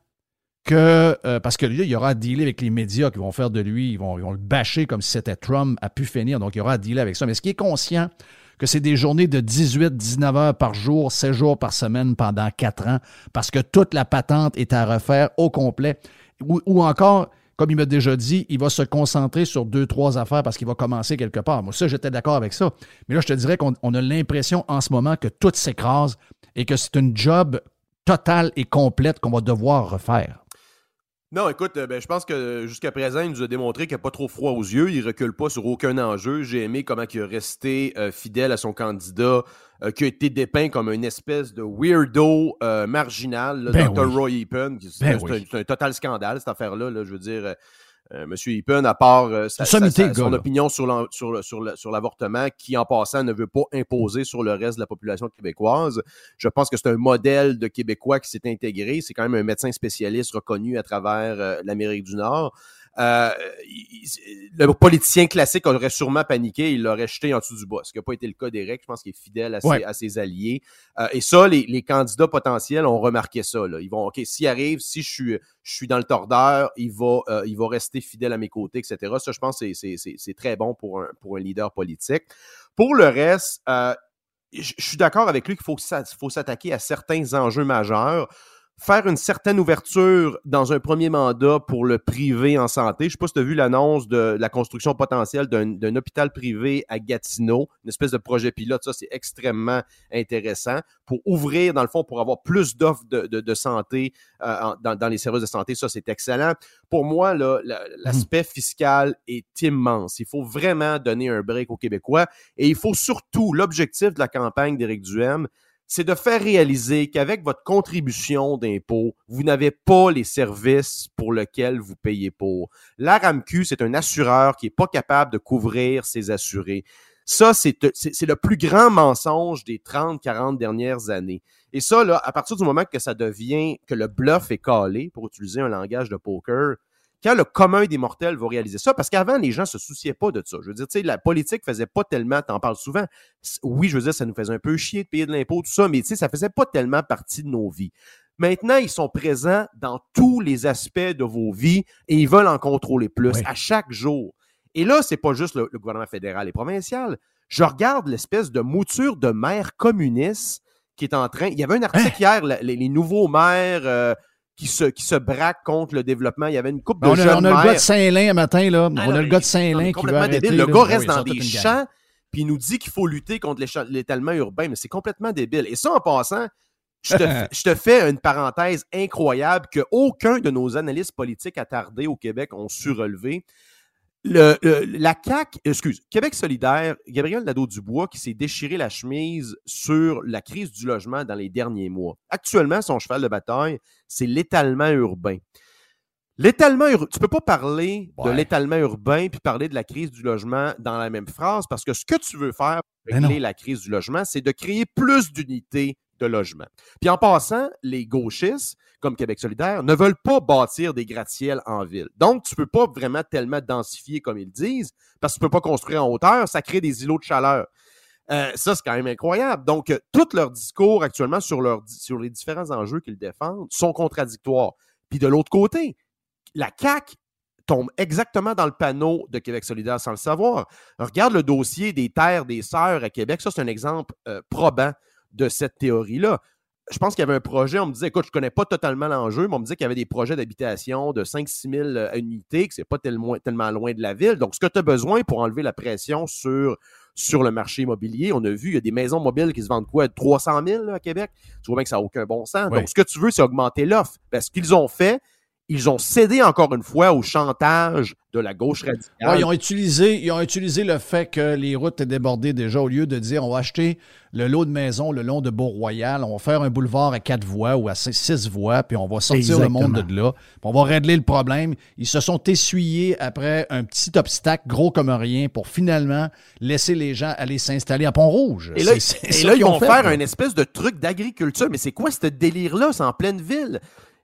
que, euh, parce que là, il y aura à dealer avec les médias qui vont faire de lui, ils vont, le bâcher comme si c'était Trump a pu finir, donc il y aura à dealer avec ça. Mais est-ce qu'il est conscient que c'est des journées de 18, 19 heures par jour, 16 jours par semaine pendant 4 ans, parce que toute la patente est à refaire au complet, ou encore, comme il m'a déjà dit, il va se concentrer sur deux, trois affaires parce qu'il va commencer quelque part. Moi, ça, j'étais d'accord avec ça. Mais là, je te dirais qu'on a l'impression en ce moment que tout s'écrase et que c'est une job totale et complète qu'on va devoir refaire. Non, écoute, euh, ben, je pense que jusqu'à présent, il nous a démontré qu'il n'a pas trop froid aux yeux. Il recule pas sur aucun enjeu. J'ai aimé comment il a resté euh, fidèle à son candidat, euh, qui a été dépeint comme une espèce de weirdo marginal, ben Dr. Roy Epen. Ben c'est un, total scandale, cette affaire-là. je veux dire, euh, Monsieur Hippen, à part euh, son opinion sur l'avortement, qui en passant ne veut pas imposer sur le reste de la population québécoise, je pense que c'est un modèle de Québécois qui s'est intégré. C'est quand même un médecin spécialiste reconnu à travers euh, l'Amérique du Nord. Euh, le politicien classique aurait sûrement paniqué, il l'aurait jeté en dessous du boss, ce qui n'a pas été le cas d'Éric. Je pense qu'il est fidèle à ses, alliés. Euh, et ça, les, candidats potentiels ont remarqué ça. Ils vont, OK, s'il arrive, si je suis, je suis dans le tordeur, il va, euh, il va rester fidèle à mes côtés, etc. Ça, je pense que c'est très bon pour un, pour un leader politique. Pour le reste, je suis d'accord avec lui qu'il faut s'attaquer à certains enjeux majeurs faire une certaine ouverture dans un premier mandat pour le privé en santé. Je ne sais pas si tu as vu l'annonce de la construction potentielle d'un hôpital privé à Gatineau, une espèce de projet pilote. Ça, c'est extrêmement intéressant pour ouvrir, dans le fond, pour avoir plus d'offres de, santé euh, dans, les services de santé. Ça, c'est excellent. Pour moi, l'aspect fiscal est immense. Il faut vraiment donner un break aux Québécois et il faut surtout, l'objectif de la campagne d'Éric Duhem, c'est de faire réaliser qu'avec votre contribution d'impôt, vous n'avez pas les services pour lesquels vous payez pour. La RAMQ, c'est un assureur qui n'est pas capable de couvrir ses assurés. Ça, c'est le plus grand mensonge des 30, 40 dernières années. Et ça, là, à partir du moment que ça devient, que le bluff est calé, pour utiliser un langage de poker, quand le commun des mortels va réaliser ça, parce qu'avant, les gens se souciaient pas de ça. Je veux dire, tu sais, la politique faisait pas tellement, t'en parles souvent. Oui, je veux dire, ça nous faisait un peu chier de payer de l'impôt, tout ça, mais tu sais, ça faisait pas tellement partie de nos vies. Maintenant, ils sont présents dans tous les aspects de vos vies et ils veulent en contrôler plus à chaque jour. Et là, c'est pas juste le, gouvernement fédéral et provincial. Je regarde l'espèce de mouture de maire communiste qui est en train. Il y avait un article hein? hier, les, nouveaux maires. Euh, qui se, qui se braque contre le développement. Il y avait une coupe de on a, On a le gars de Saint-Lin un matin, là. Ah on a le gars de Saint-Lin qui va arrêter, Le gars reste dans des champs, puis il nous dit qu'il faut lutter contre l'étalement urbain, mais c'est complètement débile. Et ça, en passant, je te, je te, fais une parenthèse incroyable que aucun de nos analystes politiques attardés au Québec ont su relever le, la CAQ, excuse, Québec solidaire, Gabriel Nadeau-Dubois qui s'est déchiré la chemise sur la crise du logement dans les derniers mois. Actuellement, son cheval de bataille, c'est l'étalement urbain. L'étalement urbain, tu peux pas parler de l'étalement urbain puis parler de la crise du logement dans la même phrase parce que ce que tu veux faire pour régler la crise du logement, c'est de créer plus d'unités de logement. Puis en passant, les gauchistes, comme Québec solidaire, ne veulent pas bâtir des gratte-ciels en ville. Donc, tu ne peux pas vraiment tellement densifier comme ils disent, parce que tu ne peux pas construire en hauteur, ça crée des îlots de chaleur. Euh, ça, c'est quand même incroyable. Donc, euh, tous leurs discours actuellement sur, les différents enjeux qu'ils défendent sont contradictoires. Puis de l'autre côté, la CAQ tombe exactement dans le panneau de Québec solidaire sans le savoir. Regarde le dossier des terres des sœurs à Québec. Ça, c'est un exemple euh, probant de cette théorie-là. Je pense qu'il y avait un projet, on me disait, écoute, je ne connais pas totalement l'enjeu, mais on me disait qu'il y avait des projets d'habitation de 5-6 000 euh, unités, que ce n'est pas tellement, tellement loin de la ville. Donc, ce que tu as besoin pour enlever la pression sur, sur le marché immobilier, on a vu, il y a des maisons mobiles qui se vendent quoi, 300 000 à Québec? Tu vois bien que ça n'a aucun bon sens. Donc, ce que tu veux, c'est augmenter l'offre. ce qu'ils ont fait, ils ont cédé encore une fois au chantage de la gauche radicale. ils, ont utilisé, ils ont utilisé le fait que les routes étaient débordées déjà au lieu de dire on va acheter le lot de maisons le long de Beau-Royal, on va faire un boulevard à quatre voies ou à six voies, puis on va sortir le monde de là, puis on va régler le problème. Ils se sont essuyés après un petit obstacle gros comme rien pour finalement laisser les gens aller s'installer à Pont-Rouge. Et là, ils vont faire un espèce de truc d'agriculture. Mais c'est quoi ce délire-là? C'est en pleine ville.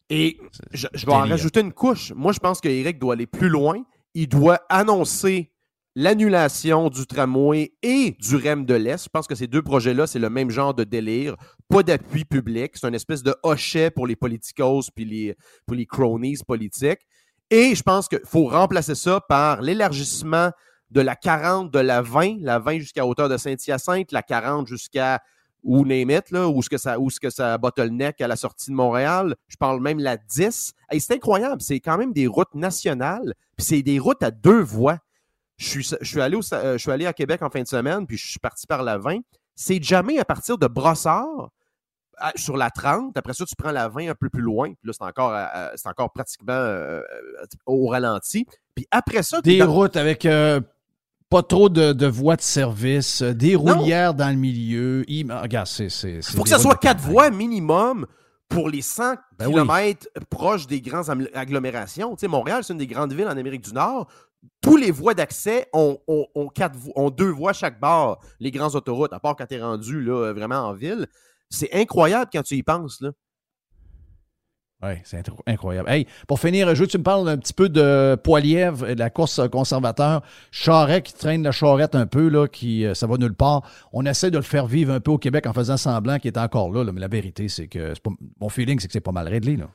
Et je, vais en rajouter une couche. Moi, je pense qu'Éric doit aller plus loin. Il doit annoncer l'annulation du tramway et du REM de l'Est. Je pense que ces deux projets-là, c'est le même genre de délire. Pas d'appui public. C'est une espèce de hochet pour les politicos puis les, pour les cronies politiques. Et je pense qu'il faut remplacer ça par l'élargissement de la 40, de la 20, la 20 jusqu'à hauteur de Saint-Hyacinthe, la 40 jusqu'à ou name it, là, où ce que ça, où ce que ça bottleneck à la sortie de Montréal. Je parle même la 10. et c'est incroyable. C'est quand même des routes nationales. Puis c'est des routes à deux voies. Je suis, je suis, allé euh, je suis allé à Québec en fin de semaine, puis je suis parti par la 20. C'est jamais à partir de Brossard sur la 30. Après ça, tu prends la 20 un peu plus loin. Puis là, c'est encore, c'est encore pratiquement euh, au ralenti. Puis après ça... Des routes avec euh, pas trop de, voies de service, euh, des roulières dans le milieu. Il, regarde, c'est. Il faut que ça soit quatre voies minimum pour les 100 Ben oui. kilomètres proches des grandes agglomérations. Tu sais, Montréal, c'est une des grandes villes en Amérique du Nord. Tous les voies d'accès ont, ont- ont quatre vo- ont deux voies chaque bord, les grandes autoroutes, à part quand tu es rendu là, vraiment en ville. C'est incroyable quand tu y penses. Là. Oui, c'est incroyable. Hey, pour finir, je veux que tu me parles un petit peu de Poilièvre de la course conservateur. Charret qui traîne la charrette un peu, là, qui euh, ça va nulle part. On essaie de le faire vivre un peu au Québec en faisant semblant qu'il est encore là, mais la vérité, c'est que pas- mon feeling, c'est que c'est pas mal réglé. Là.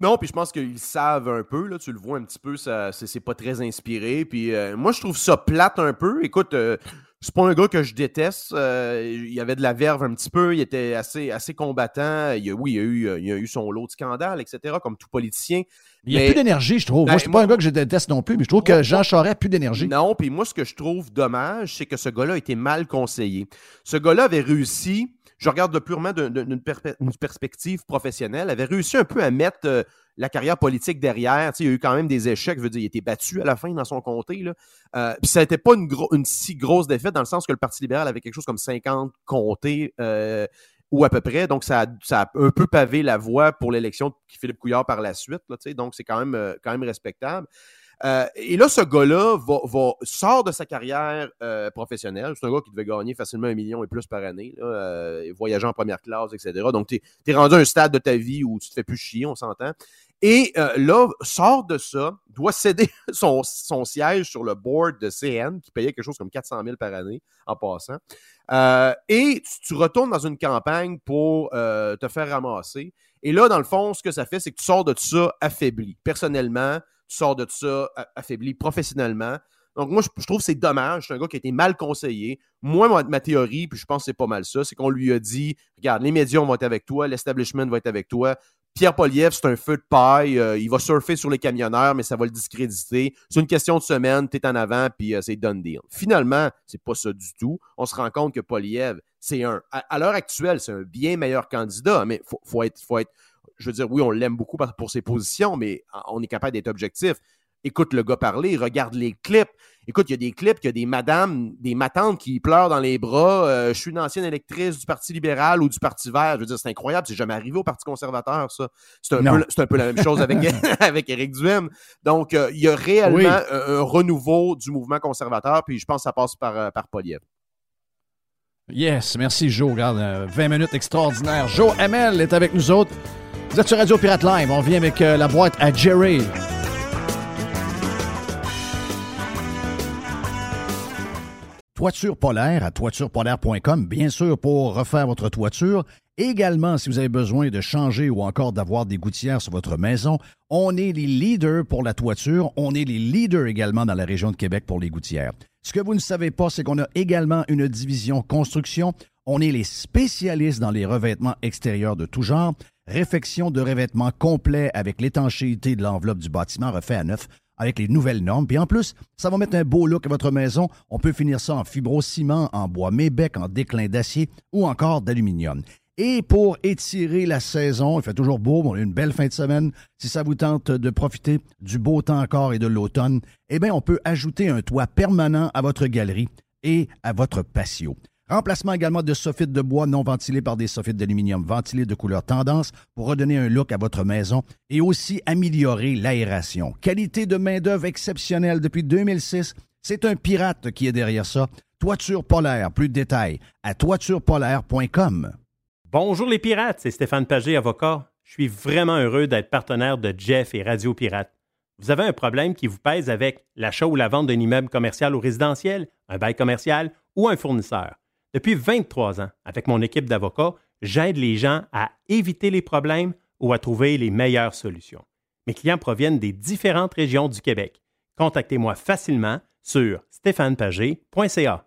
Non, puis je pense qu'ils savent un peu, là, tu le vois un petit peu, ça, c'est, pas très inspiré. Puis euh, moi, je trouve ça plate un peu. Écoute, euh, c'est pas un gars que je déteste. euh, il avait de la verve un petit peu, il était assez, assez combattant. Il oui, il y, a eu, euh, il a eu son lot de scandales, etc., comme tout politicien. Il n'y a Mais- plus d'énergie, je trouve. Ben, moi, c'est pas un gars que je déteste non plus, mais je trouve que Jean Charest a plus d'énergie. Non, puis moi, ce que je trouve dommage, c'est que ce gars-là a été mal conseillé. Ce gars-là avait réussi, je regarde de purement d'un- d'un- d'une perspe- une perspective professionnelle, avait réussi un peu à mettre euh, la carrière politique derrière. Il y a eu quand même des échecs, veux dire, il était battu à la fin dans son comté. Là. Euh, ça n'était pas une, si grosse défaite dans le sens que le Parti libéral avait quelque chose comme 50 comtés. euh, ou à peu près. Donc, ça a, ça un peu pavé la voie pour l'élection de Philippe Couillard par la suite. Donc, c'est quand quand même respectable. Euh, et là, ce gars-là sort de sa carrière euh, professionnelle. C'est un gars qui devait gagner facilement un million et plus par année, euh, voyageant en première classe, etc. Donc, tu es, rendu à un stade de ta vie où tu te fais plus chier, on s'entend. Et là, sort de ça, doit céder son, siège sur le board de CN, qui payait quelque chose comme 400 000 par année en passant. Et tu, tu retournes dans une campagne pour te faire ramasser. Et là, dans le fond, ce que ça fait, c'est que tu sors de ça affaibli. Personnellement, tu sors de ça affaibli professionnellement. Donc, moi, je, trouve que c'est dommage. C'est un gars qui a été mal conseillé. Moi, ma, théorie, puis je pense que c'est pas mal ça, c'est qu'on lui a dit regarde, les médias vont être avec toi, l'establishment va être avec toi. Pierre Poliev, c'est un feu de paille. euh, il va surfer sur les camionneurs, mais ça va le discréditer. C'est une question de semaine, t'es en avant, puis euh, c'est done deal. Finalement, c'est pas ça du tout. On se rend compte que Poliev, c'est un. À, l'heure actuelle, c'est un bien meilleur candidat, mais faut, faut être. Je veux dire, oui, on l'aime beaucoup pour ses positions, mais on est capable d'être objectif. Écoute le gars parler, regarde les clips. Écoute, il y a des clips, il y a des madames, des matantes qui pleurent dans les bras. Euh, je suis une ancienne électrice du Parti libéral ou du Parti vert. Je veux dire, c'est incroyable. C'est jamais arrivé au Parti conservateur, ça. C'est un, peu, c'est un peu la même chose avec, avec Éric Duhem. Donc, euh, il y a réellement Oui. un, un renouveau du mouvement conservateur, puis je pense que ça passe par, euh, par Poliev. Yes, merci Joe. Regarde, euh, 20 minutes extraordinaires. Joe ML est avec nous autres. Vous êtes sur Radio Pirate Live. On revient avec euh, la boîte à Jerry. Toiture polaire à toiturepolaire.com, bien sûr, pour refaire votre toiture. Également, si vous avez besoin de changer ou encore d'avoir des gouttières sur votre maison, on est les leaders pour la toiture. On est les leaders également dans la région de Québec pour les gouttières. Ce que vous ne savez pas, c'est qu'on a également une division construction. On est les spécialistes dans les revêtements extérieurs de tout genre. Réfection de revêtements complet avec l'étanchéité de l'enveloppe du bâtiment refait à neuf avec les nouvelles normes. Puis en plus, ça va mettre un beau look à votre maison. On peut finir ça en fibrociment, en bois mébec, en déclin d'acier ou encore d'aluminium. Et pour étirer la saison, il fait toujours beau, on a une belle fin de semaine. Si ça vous tente de profiter du beau temps encore et de l'automne, eh bien, on peut ajouter un toit permanent à votre galerie et à votre patio. Remplacement également de soffites de bois non ventilés par des soffites d'aluminium ventilés de couleur tendance pour redonner un look à votre maison et aussi améliorer l'aération. Qualité de main-d'œuvre exceptionnelle depuis 2006. C'est un pirate qui est derrière ça. Toiture polaire, plus de détails à toiturepolaire.com. Bonjour les pirates, c'est Stéphane Pagé, avocat. Je suis vraiment heureux d'être partenaire de Jeff et Radio Pirate. Vous avez un problème qui vous pèse avec l'achat ou la vente d'un immeuble commercial ou résidentiel, un bail commercial ou un fournisseur. Depuis 23 ans, avec mon équipe d'avocats, j'aide les gens à éviter les problèmes ou à trouver les meilleures solutions. Mes clients proviennent des différentes régions du Québec. Contactez-moi facilement sur stéphanepagé.ca.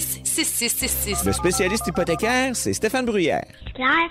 6666. Le spécialiste hypothécaire, c'est Stéphane Bruyère. C'est clair?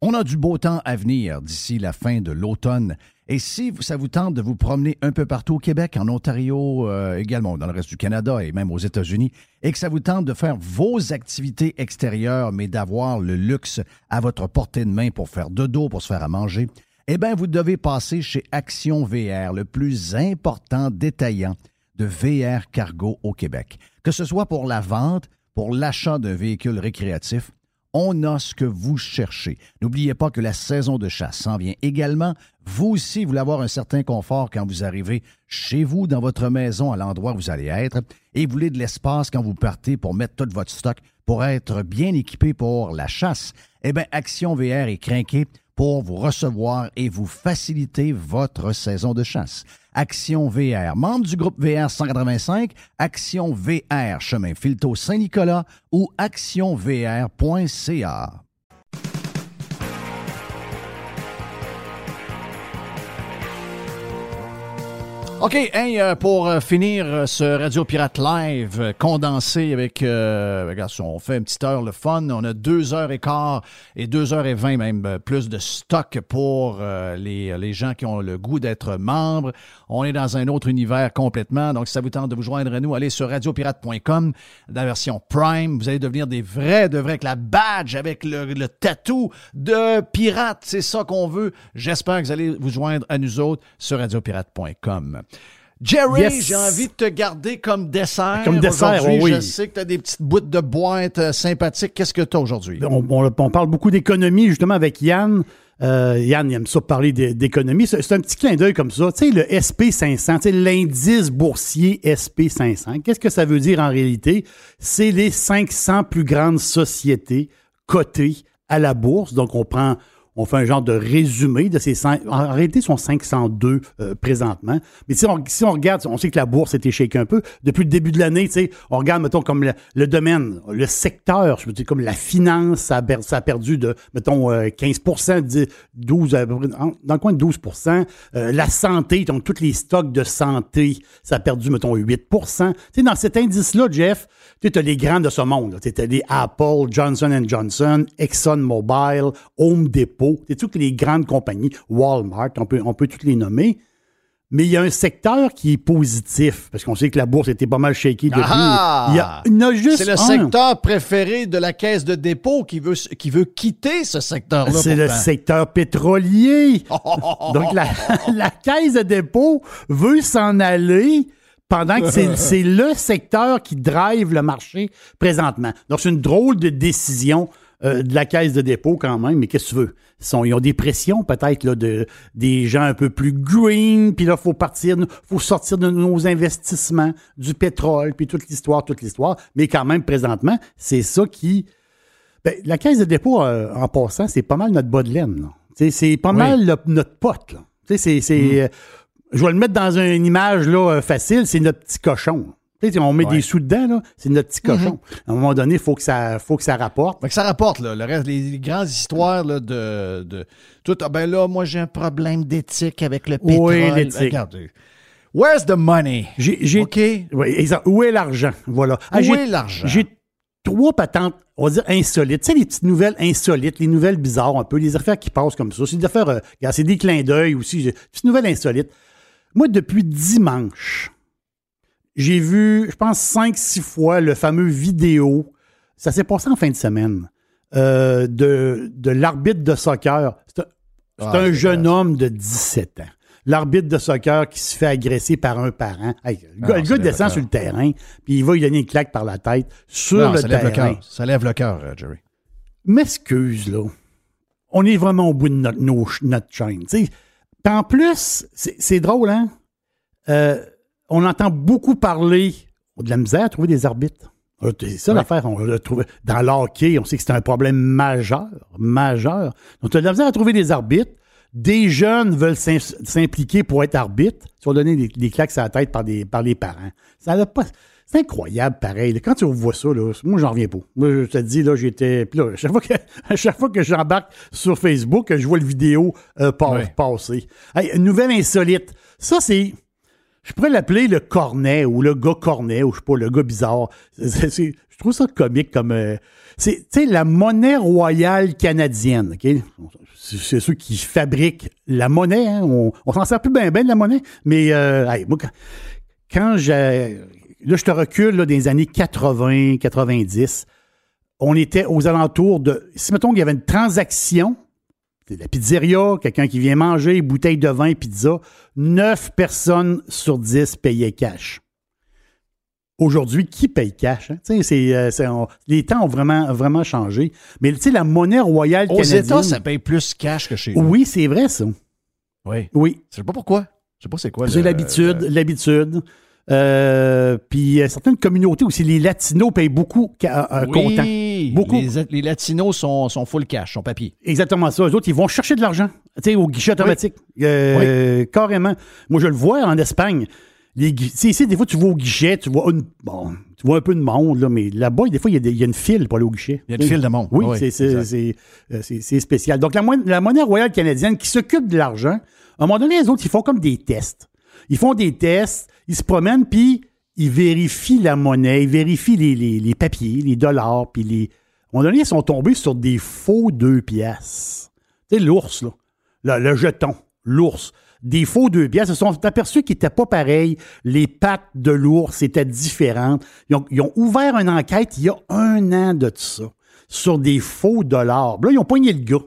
On a du beau temps à venir d'ici la fin de l'automne. Et si ça vous tente de vous promener un peu partout au Québec, en Ontario, euh, également dans le reste du Canada et même aux États-Unis, et que ça vous tente de faire vos activités extérieures, mais d'avoir le luxe à votre portée de main pour faire de dos, pour se faire à manger, eh bien, vous devez passer chez Action VR, le plus important détaillant de VR cargo au Québec. Que ce soit pour la vente, pour l'achat d'un véhicule récréatif, on a ce que vous cherchez. N'oubliez pas que la saison de chasse s'en vient également. Vous aussi, voulez avoir un certain confort quand vous arrivez chez vous, dans votre maison, à l'endroit où vous allez être, et vous voulez de l'espace quand vous partez pour mettre tout votre stock, pour être bien équipé pour la chasse. Eh bien, Action VR est craqué pour vous recevoir et vous faciliter votre saison de chasse. Action VR, membre du groupe VR 185, Action VR, chemin Filto Saint-Nicolas ou actionvr.ca. OK, euh, pour euh, finir euh, ce Radio Pirate Live condensé avec, regarde, on fait une petite heure le fun, on a deux heures et quart et deux heures et vingt même plus de stock pour les, les gens qui ont le goût d'être membres. On est dans un autre univers complètement, donc si ça vous tente de vous joindre à nous, allez sur radiopirate.com, dans la version Prime, vous allez devenir des vrais, de vrais, avec la badge, avec le, le tatou de pirate, c'est ça qu'on veut. J'espère que vous allez vous joindre à nous autres sur radiopirate.com. Jerry, j'ai envie de te garder comme dessert. Comme dessert, oui. Je sais que tu as des petites bouts de boîte euh, sympathiques. Qu'est-ce que tu as aujourd'hui? On, on, parle beaucoup d'économie, justement, avec Yann. Euh, Yann, il aime ça parler d'économie. C'est un petit clin d'œil comme ça. Tu sais, le SP500, l'indice boursier SP500, qu'est-ce que ça veut dire en réalité? C'est les 500 plus grandes sociétés cotées à la bourse. Donc, on prend on fait un genre de résumé de ces cinq. En réalité, ils sont 502 euh, présentement. Mais si on, si on regarde, on sait que la bourse était shake un peu. Depuis le début de l'année, on regarde, mettons, comme le, domaine, le secteur, je veux dire, comme la finance, ça a, perdu de, mettons, 15% euh, 12, dans le coin de 12% euh, La santé, donc tous les stocks de santé, ça a perdu, mettons, 8% sais, Dans cet indice-là, Jeff, tu as les grands de ce monde. Tu as les Apple, Johnson Johnson, ExxonMobil, Home Depot. Tu toutes les grandes compagnies, Walmart, on peut, on peut toutes les nommer. Mais il y a un secteur qui est positif, parce qu'on sait que la bourse était pas mal shakée depuis. Ah! il y a, juste C'est le secteur préféré de la caisse de dépôt qui veut, qui veut quitter ce secteur-là. C'est le secteur pétrolier. Donc, la, la caisse de dépôt veut s'en aller pendant que c'est le secteur qui drive le marché présentement. Donc, c'est une drôle de décision euh, de la caisse de dépôt quand même, mais qu'est-ce que tu veux? Ils, sont, ils ont des pressions peut-être là, de, des gens un peu plus green, puis là, il faut partir, faut sortir de nos investissements, du pétrole, puis toute l'histoire, toute l'histoire. Mais quand même, présentement, c'est ça qui... Ben, la caisse de dépôt, euh, en passant, c'est pas mal notre bas de laine. C'est pas mal notre pote. C'est... Mm. Euh, je vais le mettre dans une image là, euh, facile, c'est notre petit cochon. on met des sous dedans, là, c'est notre petit cochon. Mm-hmm. À un moment donné, il faut, que ça, faut que ça rapporte. Que ça rapporte, là. Le reste, les, grandes histoires là, de, de tout. Ah ben là, moi, j'ai un problème d'éthique avec le pétrole. Oui, l'éthique. Regardez. Where's the money? J'ai? Oui. Où est l'argent? Voilà. Ah, Où est l'argent? J'ai trois patentes, on va dire insolites. Tu sais, les petites nouvelles insolites, les nouvelles bizarres un peu, les affaires qui passent comme ça. C'est des affaires, euh, c'est des clins d'œil aussi. Des petites nouvelles insolites. Moi, depuis dimanche, j'ai vu, je pense, cinq, six fois le fameux vidéo. Ça s'est passé en fin de semaine. Euh, de, de l'arbitre de soccer. C'est un, ah, jeune homme de 17 ans. L'arbitre de soccer qui se fait agresser par un parent. le gars, ah, descend sur le terrain, puis il va lui donner une claque par la tête sur le terrain. ça lève le cœur, euh, Jerry. M'excuse, là. On est vraiment au bout de notre, notre chaîne. sais en plus, c'est drôle, hein? Euh, on entend beaucoup parler de la misère à trouver des arbitres. Euh, c'est ça l'affaire, on l'a trouvé. Dans l'hockey, on sait que c'est un problème majeur, majeur. Donc, tu as de la misère à trouver des arbitres. Des jeunes veulent s'impliquer pour être arbitres. Si on donnait des, des, claques à la tête par, des, par les parents. Ça n'a pas. C'est incroyable, pareil. Quand tu vois ça, là, moi, j'en reviens pas. Moi, je te dis, là, j'étais. Puis là, chaque fois que, à chaque fois que j'embarque sur Facebook, je vois le vidéo euh, passer. une nouvelle insolite. Ça, c'est. je pourrais l'appeler le cornet ou le gars cornet ou je sais pas, le gars bizarre. C'est- je trouve ça comique comme. euh, c'est tu sais, la monnaie royale canadienne. ok? C'est c'est ceux qui fabriquent la monnaie. hein. On, on s'en sert plus bien ben de la monnaie. Mais euh, hey, moi, quand, quand j'ai. Là, je te recule là, les années 80, 90. On était aux alentours de. Si mettons qu'il y avait une transaction la pizzeria, quelqu'un qui vient manger, bouteille de vin, pizza, 9 personnes sur 10 payaient cash. Aujourd'hui, qui paye cash? hein? C'est, euh, on- les temps ont vraiment, vraiment changé. Mais tu sais, la monnaie royale Aux canadienne... États, ça paye plus cash que chez nous. Oui, c'est vrai, ça. Oui. Oui. Je sais pas pourquoi. Je sais pas c'est quoi. C'est l'habitude, l'habitude. Euh, puis euh, certaines communautés aussi, les Latinos payent beaucoup euh, comptant. Oui, Beaucoup. Les, les Latinos sont, sont full cash, sont papier. Exactement ça. Eux autres, ils vont chercher de l'argent, tu sais, au guichet automatique. Euh, Carrément. Moi, je le vois en Espagne. Les, ici, des fois, tu vas au guichet, tu vois une, bon, tu vois un peu de monde, là, mais là-bas, des fois, il y, a y une file pour aller au guichet. Il y a une file de monde. Oui, Oui, c'est- euh, spécial. Donc, la, la monnaie royale canadienne qui s'occupe de l'argent, à un moment donné, les autres, ils font comme des tests. Ils font des tests, ils se promènent, puis ils vérifient la monnaie, ils vérifient les, les- papiers, les dollars, puis les... Moment donné, ils sont tombés sur des faux deux piastres. Tu sais, l'ours, là. Le, jeton, l'ours. Des faux deux piastres. Ils se sont aperçus qu'ils n'étaient pas pareils. Les pattes de l'ours étaient différentes. Ils ont, ouvert une enquête il y a un an de ça sur des faux dollars. Là, ils ont pogné le gars.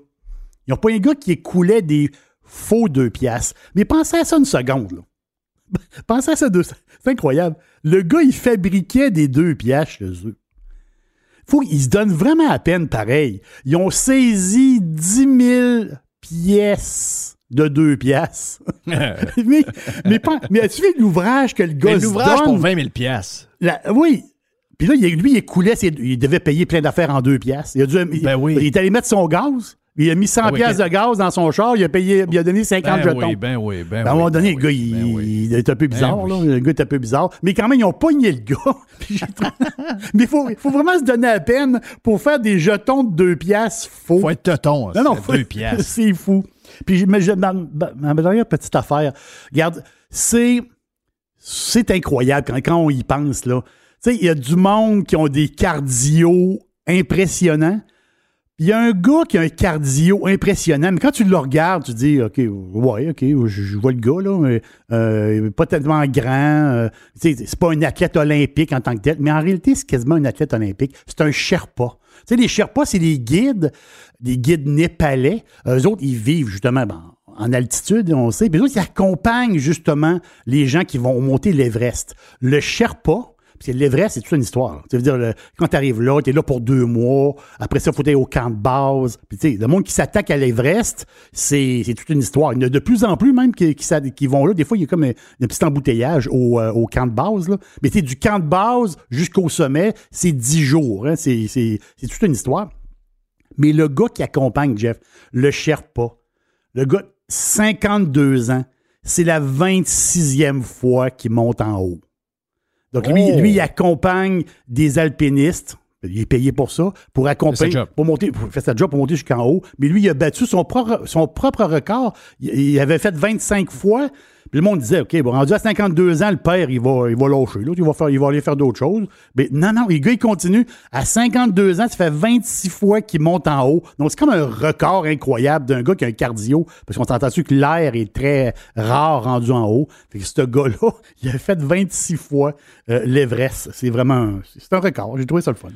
Ils ont pogné le gars qui écoulait des faux deux piastres. Mais pensez à ça une seconde, là. Pensez à ça deux. C'est incroyable. Le gars, il fabriquait des deux piastres chez eux. Faut qu'ils se donnent vraiment à peine pareil. Ils ont saisi 10 000 pièces de deux piastres. mais, mais, pas- mais as-tu vu l'ouvrage que le gars Mais se l'ouvrage donne? pour 20 000 piastres. La- oui. Puis là, lui, il écoulait, ses- il devait payer plein d'affaires en deux piastres. Il, a dû, il- Ben oui. il est allé mettre son gaz. Il a mis 100 Ah oui, piastres de gaz dans son char. Il a, payé, il a donné 50 Ben jetons. oui, ben oui, ben à un moment donné, ben le gars, il, ben est un peu bizarre. Ben là. oui. Le gars est un peu bizarre. Mais quand même, ils ont pogné le gars. Mais il faut, faut vraiment se donner la peine pour faire des jetons de deux piastres faux. Faut être teuton. Non, non, c'est faut- deux piastres. c'est fou. Puis mais je- ma- ma dernière petite affaire, regarde, c'est c'est incroyable quand, quand on y pense là. Tu sais, il y a du monde qui ont des cardio impressionnants. Il y a un gars qui a un cardio impressionnant, mais quand tu le regardes, tu dis, OK, ouais, OK, je, vois le gars, là, mais euh, pas tellement grand. euh, c'est pas un athlète olympique en tant que tel, mais en réalité, c'est quasiment un athlète olympique. C'est un Sherpa. Tu sais, les Sherpas, c'est des guides, des guides népalais. Eux autres, ils vivent justement ben, en altitude, on sait. Puis eux autres, ils accompagnent justement les gens qui vont monter l'Everest. Le Sherpa, parce que l'Everest, c'est toute une histoire. Ça veut dire, quand tu arrives là, tu es là pour deux mois. Après ça, il faut aller au camp de base. Puis, tu sais, le monde qui s'attaque à l'Everest, c'est toute une histoire. Il y en a de plus en plus, même, qui, qui, qui vont là. Des fois, il y a comme un, petit embouteillage au, euh, au camp de base. Là. Mais tu sais, du camp de base jusqu'au sommet, c'est dix jours. hein. C'est toute une histoire. Mais le gars qui accompagne Jeff, le Sherpa, le gars, 52 ans, c'est la 26e fois qu'il monte en haut. Donc, lui, Oh! lui, il accompagne des alpinistes. Il est payé pour ça, pour accompagner, pour monter, pour faire sa job pour monter jusqu'en haut. Mais lui, il a battu son propre, son propre record. Il, il avait fait 25 fois. Puis le monde disait, OK, bon, rendu à 52 ans, le père, il va, il va lâcher. L'autre, il va, il va aller faire d'autres choses. Mais non, non, le gars, il continue. À 52 ans, ça fait 26 fois qu'il monte en haut. Donc, c'est comme un record incroyable d'un gars qui a un cardio. Parce qu'on s'entend que l'air est très rare rendu en haut. Fait que ce gars-là, il a fait 26 fois euh, l'Everest. C'est vraiment c'est un record. J'ai trouvé ça le fun.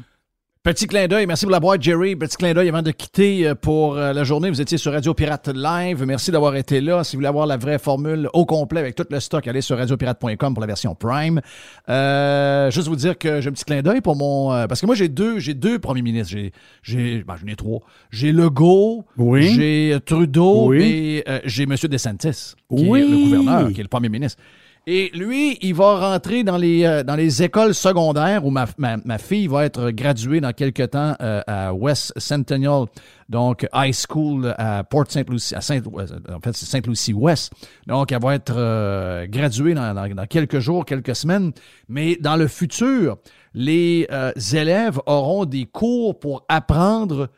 Petit clin d'œil, merci pour la boîte, Jerry. Petit clin d'œil avant de quitter euh, pour euh, la journée. Vous étiez sur Radio Pirate Live. Merci d'avoir été là. Si vous voulez avoir la vraie formule au complet avec tout le stock, allez sur radiopirate.com pour la version Prime. Euh, juste vous dire que j'ai un petit clin d'œil pour mon. euh, parce que moi, j'ai deux, j'ai deux premiers ministres. J'ai, j'ai, ben, j'en ai trois. J'ai Legault, Oui. j'ai Trudeau Oui. et euh, j'ai M. DeSantis, qui Oui. est le gouverneur, qui est le premier ministre. Et lui, il va rentrer dans les, euh, dans les écoles secondaires où ma, ma, ma fille va être graduée dans quelques temps euh, à West Centennial, donc high school à Port St. Lucie, Saint, en fait, c'est Saint Lucie West. Donc, elle va être euh, graduée dans, dans, quelques jours, quelques semaines. Mais dans le futur, les euh, élèves auront des cours pour apprendre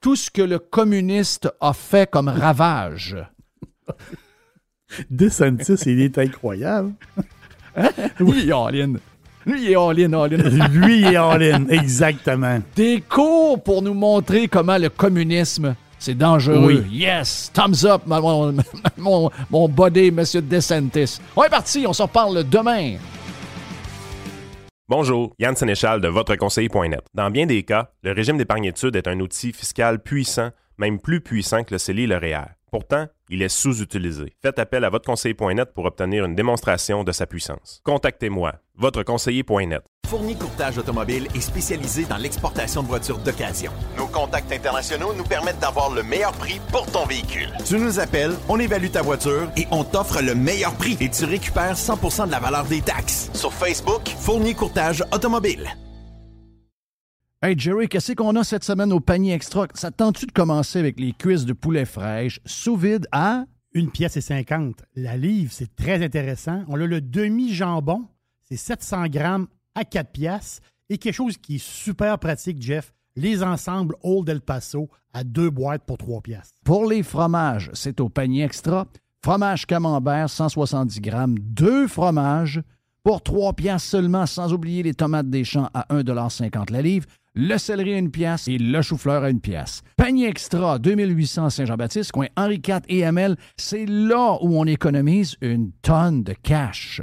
tout ce que le communiste a fait comme ravage. DeSantis, il est incroyable. Lui, il est all-in. Lui, il est all-in, all-in. Lui, il est all-in, exactement. Des cours pour nous montrer comment le communisme, c'est dangereux. Oui. Yes! Thumbs up, mon, mon, mon body, Monsieur DeSantis. On est parti, on s'en reparle demain. Bonjour, Yann Sénéchal de votreconseiller.net. Dans bien des cas, le régime d'épargne-études est un outil fiscal puissant, même plus puissant que le CELI et le REER. Pourtant, il est sous-utilisé. Faites appel à votreconseiller.net pour obtenir une démonstration de sa puissance. Contactez-moi, votreconseiller.net. Fourni Courtage Automobile est spécialisé dans l'exportation de voitures d'occasion. Nos contacts internationaux nous permettent d'avoir le meilleur prix pour ton véhicule. Tu nous appelles, on évalue ta voiture et on t'offre le meilleur prix et tu récupères 100% de la valeur des taxes. Sur Facebook, Fourni Courtage Automobile. Hey Jerry, qu'est-ce qu'on a cette semaine au panier extra? Ça te tente-tu de commencer avec les cuisses de poulet fraîche sous vide à... Une pièce et 50. La livre, c'est très intéressant. On a le demi-jambon, c'est 700 grammes à 4 pièces. Et quelque chose qui est super pratique, Jeff, les ensembles Old El Paso à deux boîtes pour 3 pièces. Pour les fromages, c'est au panier extra. Fromage camembert, 170 grammes, deux fromages pour 3 piastres seulement, sans oublier les tomates des champs à 1,50 la livre, le céleri à une pièce et le chou-fleur à une pièce. Panier extra, 2800 Saint-Jean-Baptiste, coin Henri IV et ML, c'est là où on économise une tonne de cash.